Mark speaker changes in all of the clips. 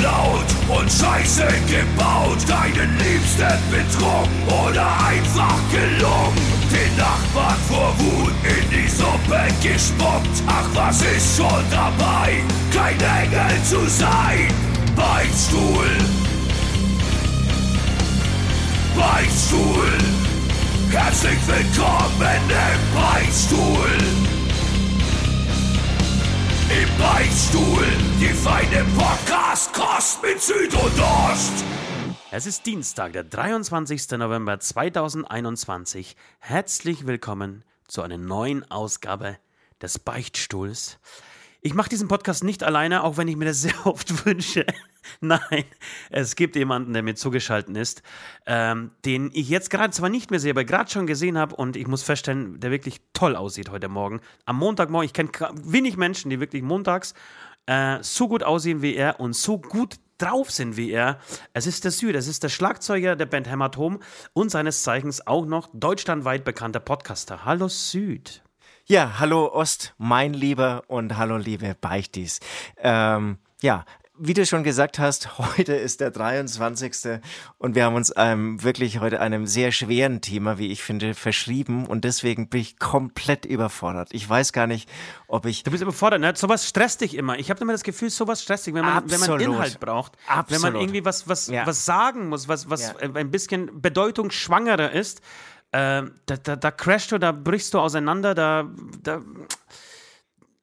Speaker 1: geklaut und Scheiße gebaut, deinen Liebsten betrogen oder einfach gelungen. Den Nachbarn vor Wut in die Suppe gespuckt. Ach, was ist schon dabei, kein Engel zu sein? Beichtstuhl, Beichtstuhl, herzlich willkommen im Beichtstuhl. Im Beichtstuhl, die feine Podcast-Kost mit Süd und Ost.
Speaker 2: Es ist Dienstag, der 23. November 2021. Herzlich willkommen zu einer neuen Ausgabe des Beichtstuhls. Ich mache diesen Podcast nicht alleine, auch wenn ich mir das sehr oft wünsche. Nein, es gibt jemanden, der mir zugeschaltet ist, ähm, den ich jetzt gerade zwar nicht mehr sehe, aber gerade schon gesehen habe und ich muss feststellen, der wirklich toll aussieht heute Morgen. Am Montagmorgen, ich kenne wenig Menschen, die wirklich montags äh, so gut aussehen wie er und so gut drauf sind wie er. Es ist der Süd, es ist der Schlagzeuger der Band Hämatom und seines Zeichens auch noch deutschlandweit bekannter Podcaster. Hallo Süd.
Speaker 3: Ja, hallo Ost, mein Lieber und hallo liebe Beichtis. Ähm, ja, wie du schon gesagt hast, heute ist der 23. und wir haben uns ähm, wirklich heute einem sehr schweren Thema, wie ich finde, verschrieben und deswegen bin ich komplett überfordert. Ich weiß gar nicht, ob ich.
Speaker 2: Du bist überfordert, ne? Sowas stresst dich immer. Ich habe immer das Gefühl, sowas stresst dich, wenn man, wenn man Inhalt braucht. Absolut. Wenn man irgendwie was, was, ja. was sagen muss, was, was ja. ein bisschen bedeutungsschwangerer ist. Äh, da, da, da crashst du, da brichst du auseinander, da, da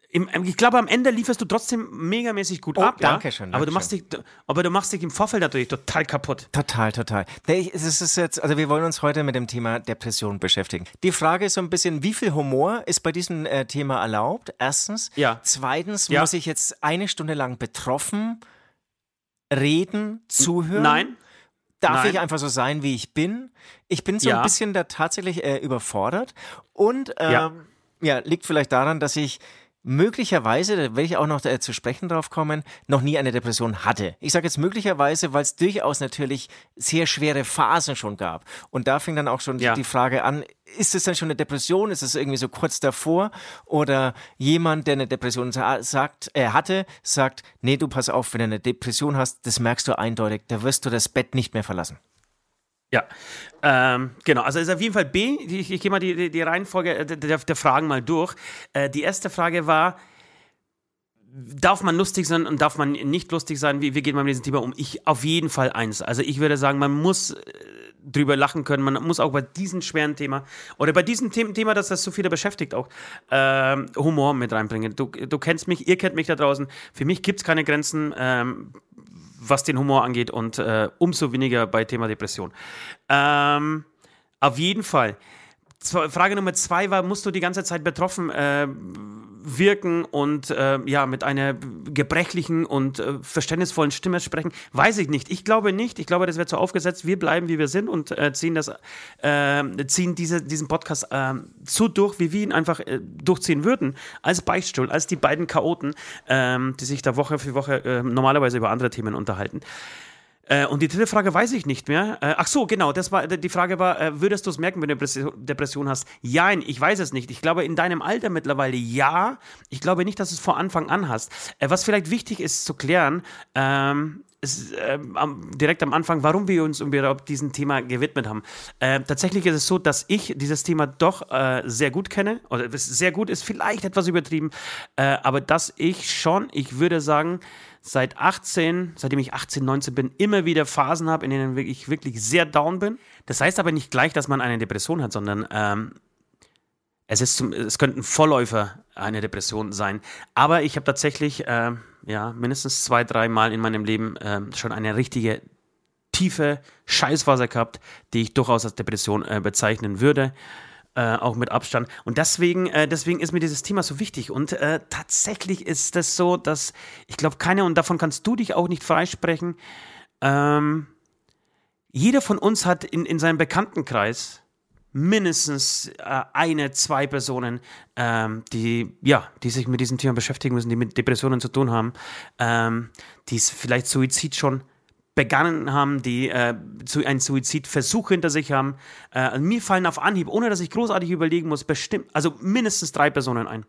Speaker 2: im, ich glaube, am Ende lieferst du trotzdem megamäßig gut
Speaker 3: oh,
Speaker 2: ab.
Speaker 3: Danke schön.
Speaker 2: Aber, du machst dich, aber du machst dich im Vorfeld natürlich total kaputt.
Speaker 3: Total, total. Es ist jetzt, also wir wollen uns heute mit dem Thema Depression beschäftigen. Die Frage ist so ein bisschen, wie viel Humor ist bei diesem äh, Thema erlaubt? Erstens. Ja. Zweitens, ja. muss ich jetzt eine Stunde lang betroffen reden, zuhören?
Speaker 2: Nein.
Speaker 3: Darf
Speaker 2: Nein.
Speaker 3: ich einfach so sein, wie ich bin? Ich bin so ja. ein bisschen da tatsächlich äh, überfordert. Und ähm, ja. ja, liegt vielleicht daran, dass ich möglicherweise, da werde ich auch noch äh, zu sprechen drauf kommen, noch nie eine Depression hatte. Ich sage jetzt möglicherweise, weil es durchaus natürlich sehr schwere Phasen schon gab. Und da fing dann auch schon ja. die Frage an, ist es dann schon eine Depression? Ist es irgendwie so kurz davor? Oder jemand, der eine Depression sagt, er äh, hatte, sagt, nee, du pass auf, wenn du eine Depression hast, das merkst du eindeutig, da wirst du das Bett nicht mehr verlassen.
Speaker 2: Ja, ähm, genau. Also ist auf jeden Fall B. Ich, ich gehe mal die, die, die Reihenfolge äh, der, der, Fragen mal durch. Äh, die erste Frage war, darf man lustig sein und darf man nicht lustig sein? Wie, wie geht man mit diesem Thema um? Ich auf jeden Fall eins. Also ich würde sagen, man muss äh, drüber lachen können. Man muss auch bei diesem schweren Thema oder bei diesem Thema, das das so viele beschäftigt, auch ähm, Humor mit reinbringen. Du, du kennst mich, ihr kennt mich da draußen. Für mich gibt es keine Grenzen. Ähm, was den Humor angeht und äh, umso weniger bei Thema Depression. Ähm, auf jeden Fall. Frage Nummer zwei war, musst du die ganze Zeit betroffen äh, wirken und äh, ja, mit einer gebrechlichen und äh, verständnisvollen Stimme sprechen? Weiß ich nicht. Ich glaube nicht. Ich glaube, das wird so aufgesetzt. Wir bleiben, wie wir sind und äh, ziehen, das, äh, ziehen diese, diesen Podcast äh, so durch, wie wir ihn einfach durchziehen würden. Als Beichtstuhl, als die beiden Chaoten, ähm, die sich da Woche für Woche normalerweise über andere Themen unterhalten. Äh, und die dritte Frage weiß ich nicht mehr. Äh, ach so, genau, das war die Frage war, äh, würdest du es merken, wenn du Depression hast? Nein, ich weiß es nicht. Ich glaube in deinem Alter mittlerweile ja. Ich glaube nicht, dass du es vor Anfang an hast. Äh, was vielleicht wichtig ist zu klären, ähm, ist, ähm, direkt am Anfang, warum wir uns überhaupt diesem Thema gewidmet haben. Äh, tatsächlich ist es so, dass ich dieses Thema doch sehr gut kenne. Oder sehr gut ist vielleicht etwas übertrieben, aber dass ich schon, ich würde sagen, seit 18, seitdem ich 18, 19 bin, immer wieder Phasen habe, in denen ich wirklich sehr down bin. Das heißt aber nicht gleich, dass man eine Depression hat, sondern ähm, es, ist zum, es könnten Vorläufer einer Depression sein. Aber ich habe tatsächlich äh, ja, mindestens zwei, drei Mal in meinem Leben äh, schon eine richtige tiefe Scheißphase gehabt, die ich durchaus als Depression äh, bezeichnen würde äh, auch mit Abstand. Und deswegen, äh, deswegen ist mir dieses Thema so wichtig. Und äh, tatsächlich ist das so, dass ich glaube, keiner, und davon kannst du dich auch nicht freisprechen, ähm, jeder von uns hat in, in seinem Bekanntenkreis mindestens äh, eine, zwei Personen, ähm, die, ja, die sich mit diesem Thema beschäftigen müssen, die mit Depressionen zu tun haben, ähm, die vielleicht Suizid schon begangen haben, die äh, einen Suizidversuch hinter sich haben. Äh, mir fallen auf Anhieb, ohne dass ich großartig überlegen muss, bestimmt, also mindestens drei Personen ein,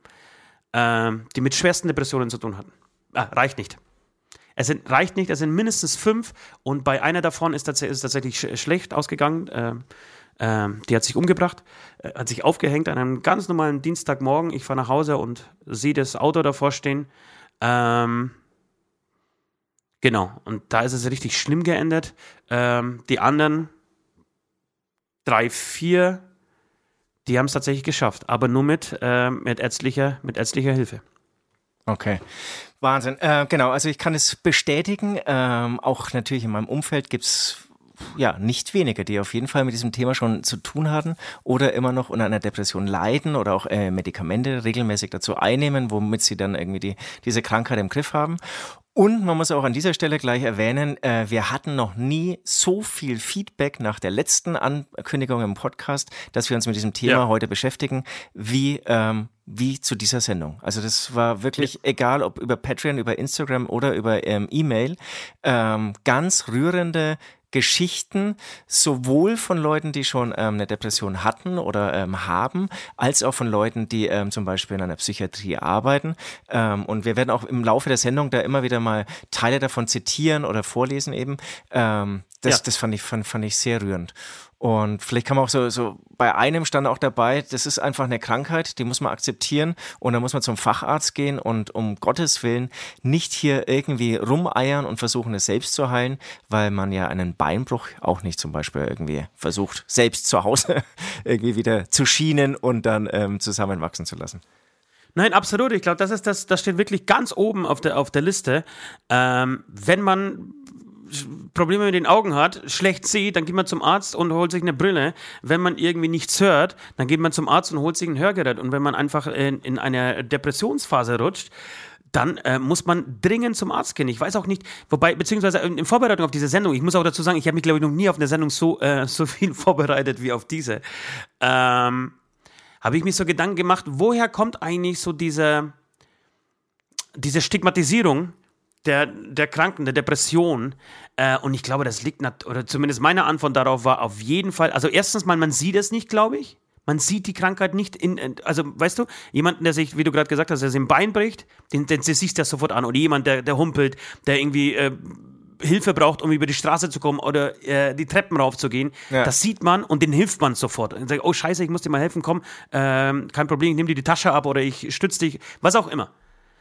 Speaker 2: äh, die mit schwersten Depressionen zu tun hatten. Ah, reicht nicht. Es sind, reicht nicht, es sind mindestens fünf und bei einer davon ist, tats ist tatsächlich sch schlecht ausgegangen. Ähm, ähm, die hat sich umgebracht, äh, hat sich aufgehängt an einem ganz normalen Dienstagmorgen. Ich fahre nach Hause und sehe das Auto davor stehen. Ähm, genau, und da ist es richtig schlimm geendet. Ähm, die anderen drei, vier, die haben es tatsächlich geschafft, aber nur mit, äh, mit, ärztlicher, mit ärztlicher Hilfe.
Speaker 3: Okay. Wahnsinn. Äh, genau, also ich kann es bestätigen. Ähm, auch natürlich in meinem Umfeld gibt es ja, nicht wenige, die auf jeden Fall mit diesem Thema schon zu tun hatten oder immer noch unter einer Depression leiden oder auch äh, Medikamente regelmäßig dazu einnehmen, womit sie dann irgendwie die, diese Krankheit im Griff haben. Und man muss auch an dieser Stelle gleich erwähnen, äh, wir hatten noch nie so viel Feedback nach der letzten Ankündigung im Podcast, dass wir uns mit diesem Thema ja. heute beschäftigen, wie, ähm, wie zu dieser Sendung. Also das war wirklich ja. egal, ob über Patreon, über Instagram oder über ähm, E-Mail, ähm, ganz rührende Geschichten sowohl von Leuten, die schon ähm, eine Depression hatten oder ähm, haben, als auch von Leuten, die ähm, zum Beispiel in einer Psychiatrie arbeiten. Ähm, und wir werden auch im Laufe der Sendung da immer wieder mal Teile davon zitieren oder vorlesen eben. Ähm, das, ja. das fand ich, fand, fand ich sehr rührend. Und vielleicht kann man auch so, so bei einem stand auch dabei, das ist einfach eine Krankheit, die muss man akzeptieren und da muss man zum Facharzt gehen und um Gottes Willen nicht hier irgendwie rumeiern und versuchen es selbst zu heilen, weil man ja einen Beinbruch auch nicht zum Beispiel irgendwie versucht, selbst zu Hause irgendwie wieder zu schienen und dann ähm, zusammenwachsen zu lassen.
Speaker 2: Nein, absolut. Ich glaube, das ist das, das steht wirklich ganz oben auf der, auf der Liste. Ähm, wenn man Probleme mit den Augen hat, schlecht sieht, dann geht man zum Arzt und holt sich eine Brille. Wenn man irgendwie nichts hört, dann geht man zum Arzt und holt sich ein Hörgerät. Und wenn man einfach in, in eine Depressionsphase rutscht, dann äh, muss man dringend zum Arzt gehen. Ich weiß auch nicht, wobei, beziehungsweise in, Vorbereitung auf diese Sendung, ich muss auch dazu sagen, ich habe mich, glaube ich, noch nie auf eine Sendung so, äh, so viel vorbereitet wie auf diese. Ähm, habe ich mir so Gedanken gemacht, woher kommt eigentlich so diese, diese Stigmatisierung der, der Kranken, der Depression. Äh, und ich glaube, das liegt, oder zumindest meine Antwort darauf war auf jeden Fall, also erstens mal, man sieht es nicht, glaube ich. Man sieht die Krankheit nicht in, also weißt du, jemanden, der sich, wie du gerade gesagt hast, der sich ein Bein bricht, den, den, den siehst du das sofort an. Oder jemand, der, der humpelt, der irgendwie äh, Hilfe braucht, um über die Straße zu kommen oder äh, die Treppen raufzugehen. Ja. Das sieht man und den hilft man sofort. Und sagt, oh Scheiße, ich muss dir mal helfen, komm, ähm, kein Problem, ich nehme dir die Tasche ab oder ich stütze dich, was auch immer.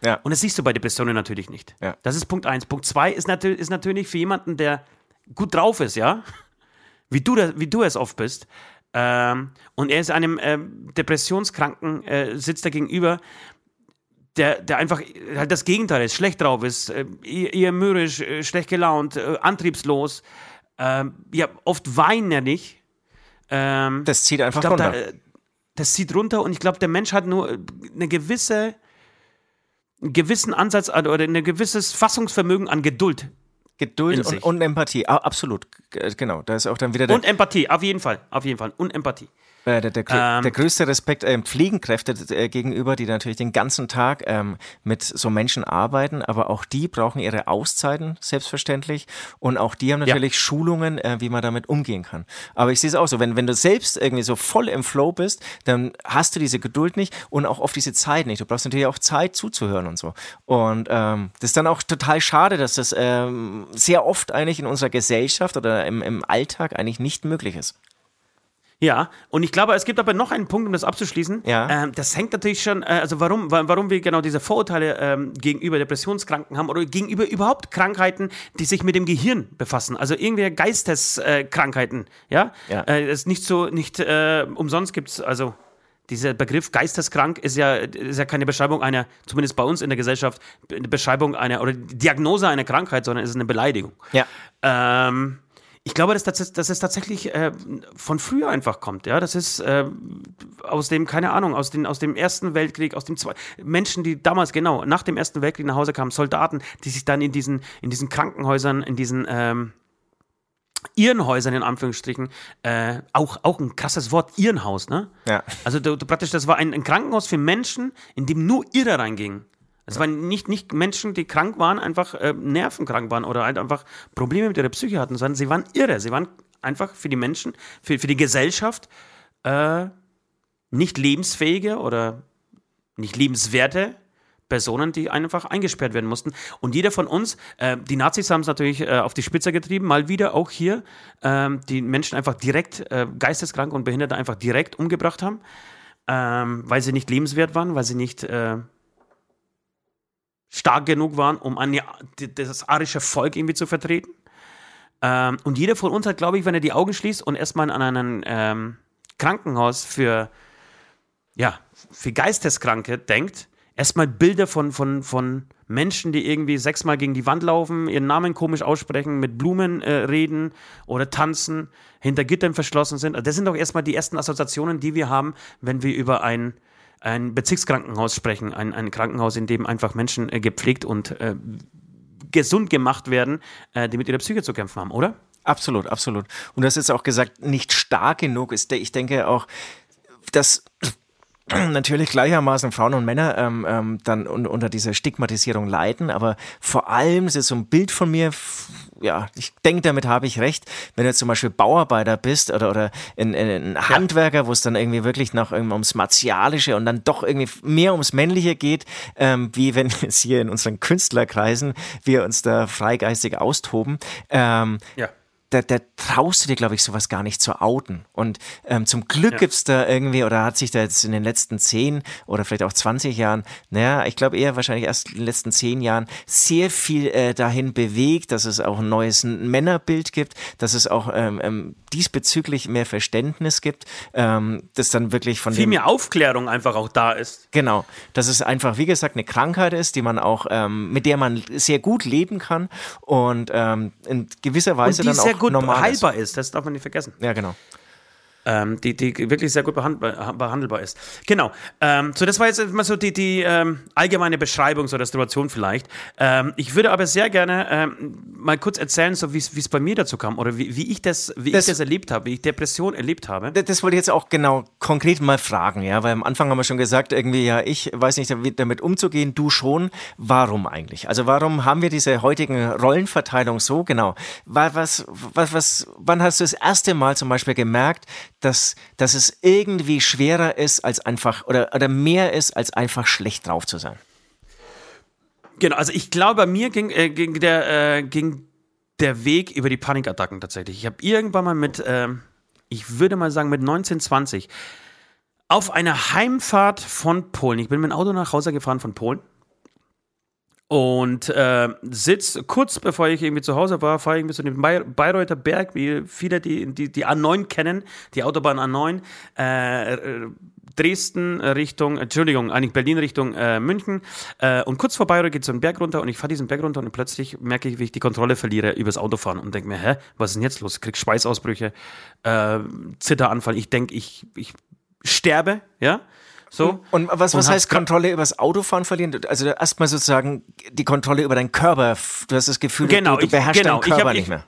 Speaker 2: Ja. Und das siehst du bei Depressionen natürlich nicht. Ja. Das ist Punkt eins. Punkt zwei ist, natür ist natürlich für jemanden, der gut drauf ist, ja, wie du, das, wie du es oft bist, ähm, und er ist einem ähm, Depressionskranken, äh, sitzt da gegenüber, der, der einfach halt das Gegenteil ist, schlecht drauf ist, äh, eher mürrisch, äh, schlecht gelaunt, äh, antriebslos, ähm, ja, oft weinen er nicht.
Speaker 3: Ähm, das zieht einfach glaub, runter.
Speaker 2: Da, das zieht runter und ich glaube, der Mensch hat nur eine gewisse einen gewissen Ansatz oder ein gewisses Fassungsvermögen an Geduld.
Speaker 3: Geduld und, und, Empathie, absolut, genau. Da ist auch dann wieder der
Speaker 2: und Empathie, auf jeden Fall, auf jeden Fall und Empathie.
Speaker 3: Äh, der, der, ähm, der, größte Respekt äh, Pflegenkräfte äh, gegenüber, die natürlich den ganzen Tag ähm, mit so Menschen arbeiten, aber auch die brauchen ihre Auszeiten, selbstverständlich. Und auch die haben natürlich ja. Schulungen, äh, wie man damit umgehen kann. Aber ich sehe es auch so, wenn, wenn du selbst irgendwie so voll im Flow bist, dann hast du diese Geduld nicht und auch oft diese Zeit nicht. Du brauchst natürlich auch Zeit zuzuhören und so. Und ähm, das ist dann auch total schade, dass das ähm, sehr oft eigentlich in unserer Gesellschaft oder im, im Alltag eigentlich nicht möglich ist.
Speaker 2: Ja, und ich glaube, es gibt aber noch einen Punkt, um das abzuschließen. Ja. Ähm, das hängt natürlich schon, äh, also warum, warum wir genau diese Vorurteile ähm, gegenüber Depressionskranken haben oder gegenüber überhaupt Krankheiten, die sich mit dem Gehirn befassen. Also irgendwie Geisteskrankheiten, äh, ja. ja. Äh, ist nicht so, nicht äh, umsonst gibt es, also dieser Begriff geisteskrank ist ja, ist ja keine Beschreibung einer, zumindest bei uns in der Gesellschaft, eine Beschreibung einer oder Diagnose einer Krankheit, sondern es ist eine Beleidigung. Ja. Ähm, ich glaube, dass, das, dass es tatsächlich äh, von früher einfach kommt. Ja, das ist äh, aus dem, keine Ahnung, aus, den, aus dem Ersten Weltkrieg, aus dem Zwei Menschen, die damals genau nach dem Ersten Weltkrieg nach Hause kamen, Soldaten, die sich dann in diesen, in diesen Krankenhäusern, in diesen ähm, Irrenhäusern in Anführungsstrichen, äh, auch, auch ein krasses Wort, Irrenhaus, ne? Ja. Also du, du praktisch, das war ein, ein Krankenhaus für Menschen, in dem nur Irre reingingen. Es waren nicht, nicht Menschen, die krank waren, einfach äh, nervenkrank waren oder halt einfach Probleme mit ihrer Psyche hatten, sondern sie waren irre. Sie waren einfach für die Menschen, für, für die Gesellschaft äh, nicht lebensfähige oder nicht lebenswerte Personen, die einfach eingesperrt werden mussten. Und jeder von uns, äh, die Nazis haben es natürlich äh, auf die Spitze getrieben, mal wieder auch hier, äh, die Menschen einfach direkt, äh, geisteskrank und Behinderte einfach direkt umgebracht haben, ähm, weil sie nicht lebenswert waren, weil sie nicht äh, stark genug waren, um eine, das arische Volk irgendwie zu vertreten. Ähm, und jeder von uns hat, glaube ich, wenn er die Augen schließt und erstmal an einen ähm, Krankenhaus für, ja, für Geisteskranke denkt, erstmal Bilder von, von, von Menschen, die irgendwie sechsmal gegen die Wand laufen, ihren Namen komisch aussprechen, mit Blumen äh, reden oder tanzen, hinter Gittern verschlossen sind. Das sind doch erstmal die ersten Assoziationen, die wir haben, wenn wir über ein, ein Bezirkskrankenhaus sprechen. Ein, ein Krankenhaus, in dem einfach Menschen äh, gepflegt und äh, gesund gemacht werden, äh, die mit ihrer Psyche zu kämpfen haben, oder?
Speaker 3: Absolut, absolut. Und hast jetzt auch gesagt, nicht stark genug ist. Ich denke auch, dass natürlich gleichermaßen Frauen und Männer ähm, ähm, dann un unter dieser Stigmatisierung leiden, aber vor allem ist es so ein Bild von mir, ja, ich denke, damit habe ich recht, wenn du zum Beispiel Bauarbeiter bist oder, oder ein, ein Handwerker, wo es dann irgendwie wirklich noch irgendwie ums Martialische und dann doch irgendwie mehr ums Männliche geht, ähm, wie wenn es hier in unseren Künstlerkreisen wir uns da freigeistig austoben. Ähm, ja da, da traust du dir, glaube ich, sowas gar nicht zu outen. Und ähm, zum Glück ja. gibt's da irgendwie, oder hat sich da jetzt in den letzten zehn oder vielleicht auch 20 Jahren, naja, ich glaube eher wahrscheinlich erst in den letzten zehn Jahren, sehr viel äh, dahin bewegt, dass es auch ein neues Männerbild gibt, dass es auch ähm, ähm, diesbezüglich mehr Verständnis gibt, ähm, das dann wirklich von
Speaker 2: Viel mehr Aufklärung einfach auch da ist.
Speaker 3: Genau, dass es einfach, wie gesagt, eine Krankheit ist, die man auch, ähm, mit der man sehr gut leben kann und ähm, in gewisser Weise dann auch
Speaker 2: gut heilbar ist. ist. Das darf man nicht vergessen.
Speaker 3: Ja, genau
Speaker 2: ähm, die, die wirklich sehr gut behandelbar ist. Genau. Ähm, so, das war jetzt mal so die, die ähm, allgemeine Beschreibung so der Situation vielleicht. Ähm, ich würde aber sehr gerne ähm, mal kurz erzählen, so wie es bei mir dazu kam oder wie, wie ich das, wie das, ich das erlebt habe, wie ich Depression erlebt habe.
Speaker 3: Das, das wollte ich jetzt auch genau konkret mal fragen, ja, weil am Anfang haben wir schon gesagt, irgendwie, ja, ich weiß nicht damit umzugehen, du schon. Warum eigentlich? Also warum haben wir diese heutigen Rollenverteilung so? Genau. Was, was, was, wann hast du das erste Mal zum Beispiel gemerkt, dass, dass es irgendwie schwerer ist, als einfach oder, oder mehr ist, als einfach schlecht drauf zu sein.
Speaker 2: Genau, also ich glaube, bei mir ging, äh, ging, der, äh, ging der Weg über die Panikattacken tatsächlich. Ich habe irgendwann mal mit, äh, ich würde mal sagen, mit 19, 20 auf einer Heimfahrt von Polen, ich bin mit dem Auto nach Hause gefahren von Polen und äh, sitz kurz bevor ich irgendwie zu Hause war, fahre ich irgendwie zu dem Bayreuther Berg, wie viele die, die, die A9 kennen, die Autobahn A9, äh, Dresden Richtung, Entschuldigung, eigentlich Berlin Richtung äh, München. Äh, und kurz vor Bayreuth geht so ein Berg runter und ich fahre diesen Berg runter und plötzlich merke ich, wie ich die Kontrolle verliere übers Autofahren und denke mir, hä, was ist denn jetzt los? Ich krieg Schweißausbrüche, äh, Zitteranfall. Ich denke, ich, ich sterbe, ja. So.
Speaker 3: Und, was, was heißt Kontrolle übers Autofahren verlieren? Also erstmal sozusagen die Kontrolle über deinen Körper. Du hast das Gefühl,
Speaker 2: genau,
Speaker 3: du, du beherrschst
Speaker 2: genau,
Speaker 3: deinen Körper
Speaker 2: hab,
Speaker 3: nicht
Speaker 2: ich,
Speaker 3: mehr.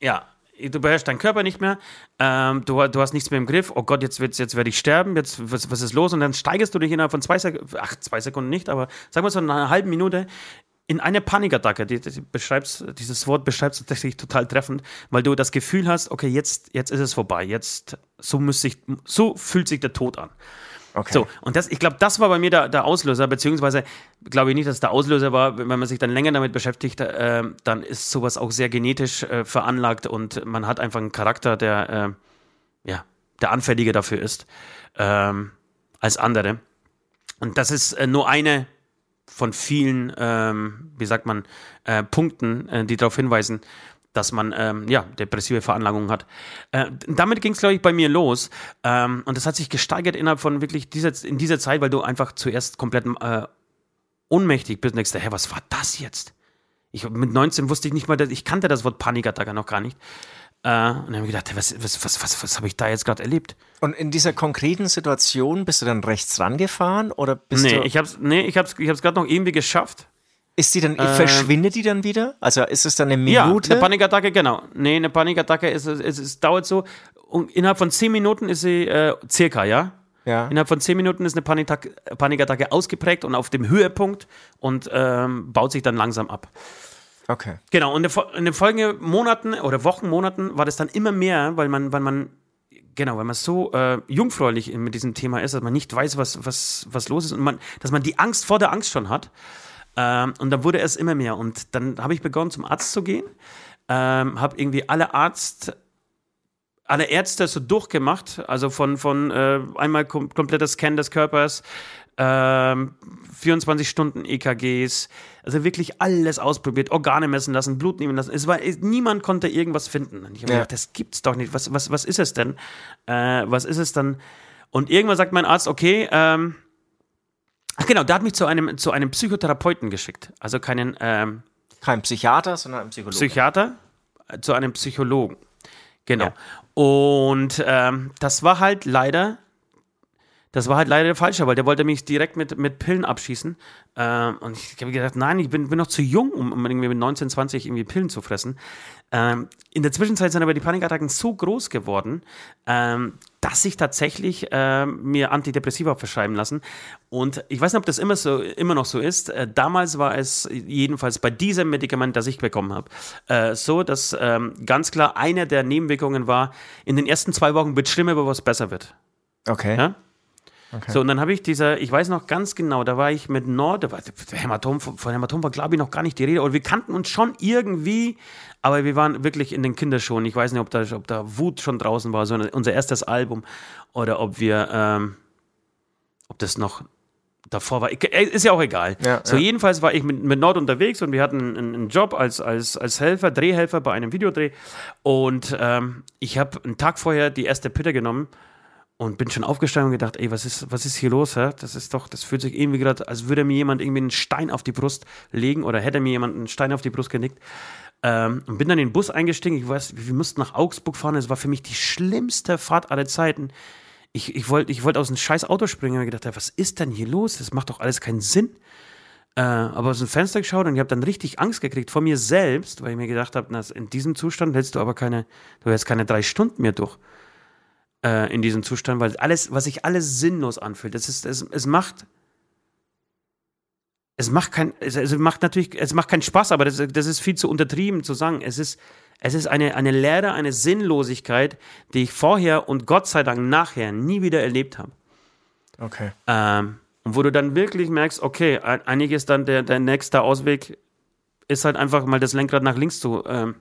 Speaker 2: Ja, du beherrschst deinen Körper nicht mehr, ähm, du, du hast nichts mehr im Griff, oh Gott, jetzt, jetzt, jetzt werde ich sterben, jetzt, was, was ist los? Und dann steigerst du dich innerhalb von zwei Sekunden, ach, zwei Sekunden nicht, aber sagen wir so in einer halben Minute in eine Panikattacke. Die, die beschreibst, dieses Wort beschreibt es tatsächlich total treffend, weil du das Gefühl hast, okay, jetzt, jetzt ist es vorbei, jetzt, so, muss sich, so fühlt sich der Tod an. Okay. So, und das, ich glaube, das war bei mir der, der Auslöser, beziehungsweise glaube ich nicht, dass der Auslöser war, wenn man sich dann länger damit beschäftigt, äh, dann ist sowas auch sehr genetisch äh, veranlagt und man hat einfach einen Charakter, der, äh, ja, der anfälliger dafür ist ähm, als andere. Und das ist äh, nur eine von vielen, ähm, wie sagt man, äh, Punkten, äh, die darauf hinweisen, dass man ähm, ja, depressive Veranlagungen hat. Äh, damit ging es, glaube ich, bei mir los. Ähm, und das hat sich gesteigert innerhalb von wirklich dieser, in dieser Zeit, weil du einfach zuerst komplett äh, ohnmächtig bist und denkst, hä, was war das jetzt? Ich, mit 19 wusste ich nicht mal, ich kannte das Wort Panikattacke noch gar nicht. Äh, und dann habe ich gedacht, was, was, was, was, was habe ich da jetzt gerade erlebt?
Speaker 3: Und in dieser konkreten Situation bist du dann rechts rangefahren oder bist
Speaker 2: nee,
Speaker 3: du.
Speaker 2: Ich hab's, nee, ich habe es ich gerade noch irgendwie geschafft.
Speaker 3: Ist die dann, äh, verschwindet die dann wieder? Also ist es dann eine Minute?
Speaker 2: Ja, eine Panikattacke, genau. Nee, eine Panikattacke, ist, es, es dauert so, und innerhalb von zehn Minuten ist sie äh, circa, ja? Ja. Innerhalb von zehn Minuten ist eine Panikattacke, Panikattacke ausgeprägt und auf dem Höhepunkt und ähm, baut sich dann langsam ab.
Speaker 3: Okay.
Speaker 2: Genau, und in den folgenden Monaten oder Wochen, Monaten war das dann immer mehr, weil man, weil man Genau, weil man so äh, jungfräulich mit diesem Thema ist, dass man nicht weiß, was, was, was los ist und man, dass man die Angst vor der Angst schon hat. Ähm, und dann wurde es immer mehr. Und dann habe ich begonnen, zum Arzt zu gehen, ähm, habe irgendwie alle Arzt, alle Ärzte so durchgemacht, also von, von äh, einmal kom kompletter Scan des Körpers, ähm, 24 Stunden EKGs, also wirklich alles ausprobiert, Organe messen lassen, Blut nehmen lassen. Es war, niemand konnte irgendwas finden. Und ich habe ja. gedacht, das gibt's doch nicht. Was, was, was ist es denn? Äh, was ist es dann? Und irgendwann sagt mein Arzt, okay, ähm, ach genau, der hat mich zu einem, zu einem Psychotherapeuten geschickt. Also keinen, ähm,
Speaker 3: kein Psychiater, sondern ein Psychologe.
Speaker 2: Psychiater, äh, zu einem Psychologen. Genau. Ja. Und ähm, das war halt leider das war halt leider der falsche, weil der wollte mich direkt mit, mit Pillen abschießen. Ähm, und ich habe gedacht, nein, ich bin, bin noch zu jung, um, um irgendwie mit 19, 20 irgendwie Pillen zu fressen. Ähm, in der Zwischenzeit sind aber die Panikattacken so groß geworden, ähm, dass ich tatsächlich äh, mir Antidepressiva verschreiben lassen. Und ich weiß nicht, ob das immer, so, immer noch so ist. Äh, damals war es jedenfalls bei diesem Medikament, das ich bekommen habe, äh, so, dass ähm, ganz klar eine der Nebenwirkungen war, in den ersten zwei Wochen wird schlimmer, bevor es besser wird.
Speaker 3: Okay. Ja?
Speaker 2: Okay. So, und dann habe ich dieser, ich weiß noch ganz genau, da war ich mit Nord, da war, Hämatom, von Hämatom war, glaube ich, noch gar nicht die Rede, oder wir kannten uns schon irgendwie, aber wir waren wirklich in den Kinderschuhen. Ich weiß nicht, ob da, ob da Wut schon draußen war, sondern unser erstes Album, oder ob wir, ähm, ob das noch davor war. Äh, ist ja auch egal. Ja, so, ja. jedenfalls war ich mit, mit Nord unterwegs und wir hatten einen, einen, Job als, als, als Helfer, Drehhelfer bei einem Videodreh. Und ähm, ich habe einen Tag vorher die erste Pitte genommen und bin schon aufgestanden und gedacht, ey, was ist, was ist hier los? Hä? Das ist doch, das fühlt sich irgendwie gerade, als würde mir jemand irgendwie einen Stein auf die Brust legen oder hätte mir jemand einen Stein auf die Brust genickt. Ähm, und bin dann in den Bus eingestiegen. Ich weiß, wir mussten nach Augsburg fahren. Es war für mich die schlimmste Fahrt aller Zeiten. Ich, ich wollte ich wollt aus einem scheiß Auto springen und gedacht, was ist denn hier los? Das macht doch alles keinen Sinn. Äh, aber aus dem Fenster geschaut und ich habe dann richtig Angst gekriegt vor mir selbst, weil ich mir gedacht habe, in diesem Zustand hältst du aber keine, du hältst keine drei Stunden mehr durch äh, in diesem Zustand, weil alles, was sich alles sinnlos anfühlt, das ist, es, es macht, es macht kein, es, es, macht natürlich, es macht keinen Spaß, aber das, das ist viel zu untertrieben zu sagen. Es ist, es ist eine, eine Leere, eine Sinnlosigkeit, die ich vorher und Gott sei Dank nachher nie wieder erlebt habe.
Speaker 3: Okay.
Speaker 2: Ähm, und wo du dann wirklich merkst, okay, eigentlich ist dann der, der nächste Ausweg, ist halt einfach mal das Lenkrad nach links zu ähm,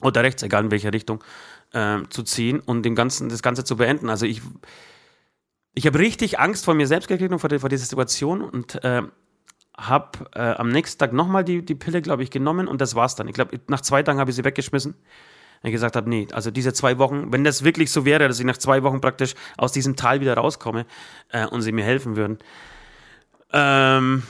Speaker 2: oder rechts, egal in welche Richtung, äh, zu ziehen und dem Ganzen, das Ganze zu beenden. Also ich, ich habe richtig Angst vor mir selbst gekriegt und vor, vor dieser Situation und äh, habe äh, am nächsten Tag nochmal die, die Pille, glaube ich, genommen und das war's dann. Ich glaube, nach zwei Tagen habe ich sie weggeschmissen. Weil ich gesagt habe, nee, also diese zwei Wochen, wenn das wirklich so wäre, dass ich nach zwei Wochen praktisch aus diesem Tal wieder rauskomme äh, und sie mir helfen würden, ähm,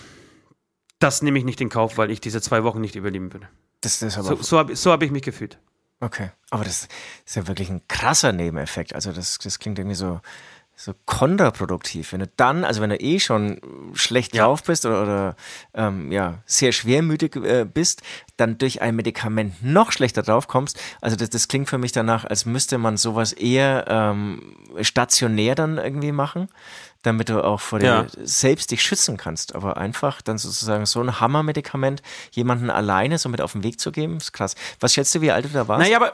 Speaker 2: das nehme ich nicht in Kauf, weil ich diese zwei Wochen nicht überleben würde.
Speaker 3: Das, das
Speaker 2: so so habe so hab ich mich gefühlt.
Speaker 3: Okay, aber das ist ja wirklich ein krasser Nebeneffekt. Also das, das klingt irgendwie so, so kontraproduktiv. Wenn du dann, also wenn du eh schon schlecht ja. drauf bist oder, oder ähm, ja, sehr schwermütig äh, bist, dann durch ein Medikament noch schlechter drauf kommst. Also das, das klingt für mich danach, als müsste man sowas eher ähm, stationär dann irgendwie machen damit du auch vor ja. dir selbst dich schützen kannst. Aber einfach dann sozusagen so ein Hammermedikament jemanden alleine so mit auf den Weg zu geben, ist krass. Was schätzt du, wie alt du da warst?
Speaker 2: Naja, aber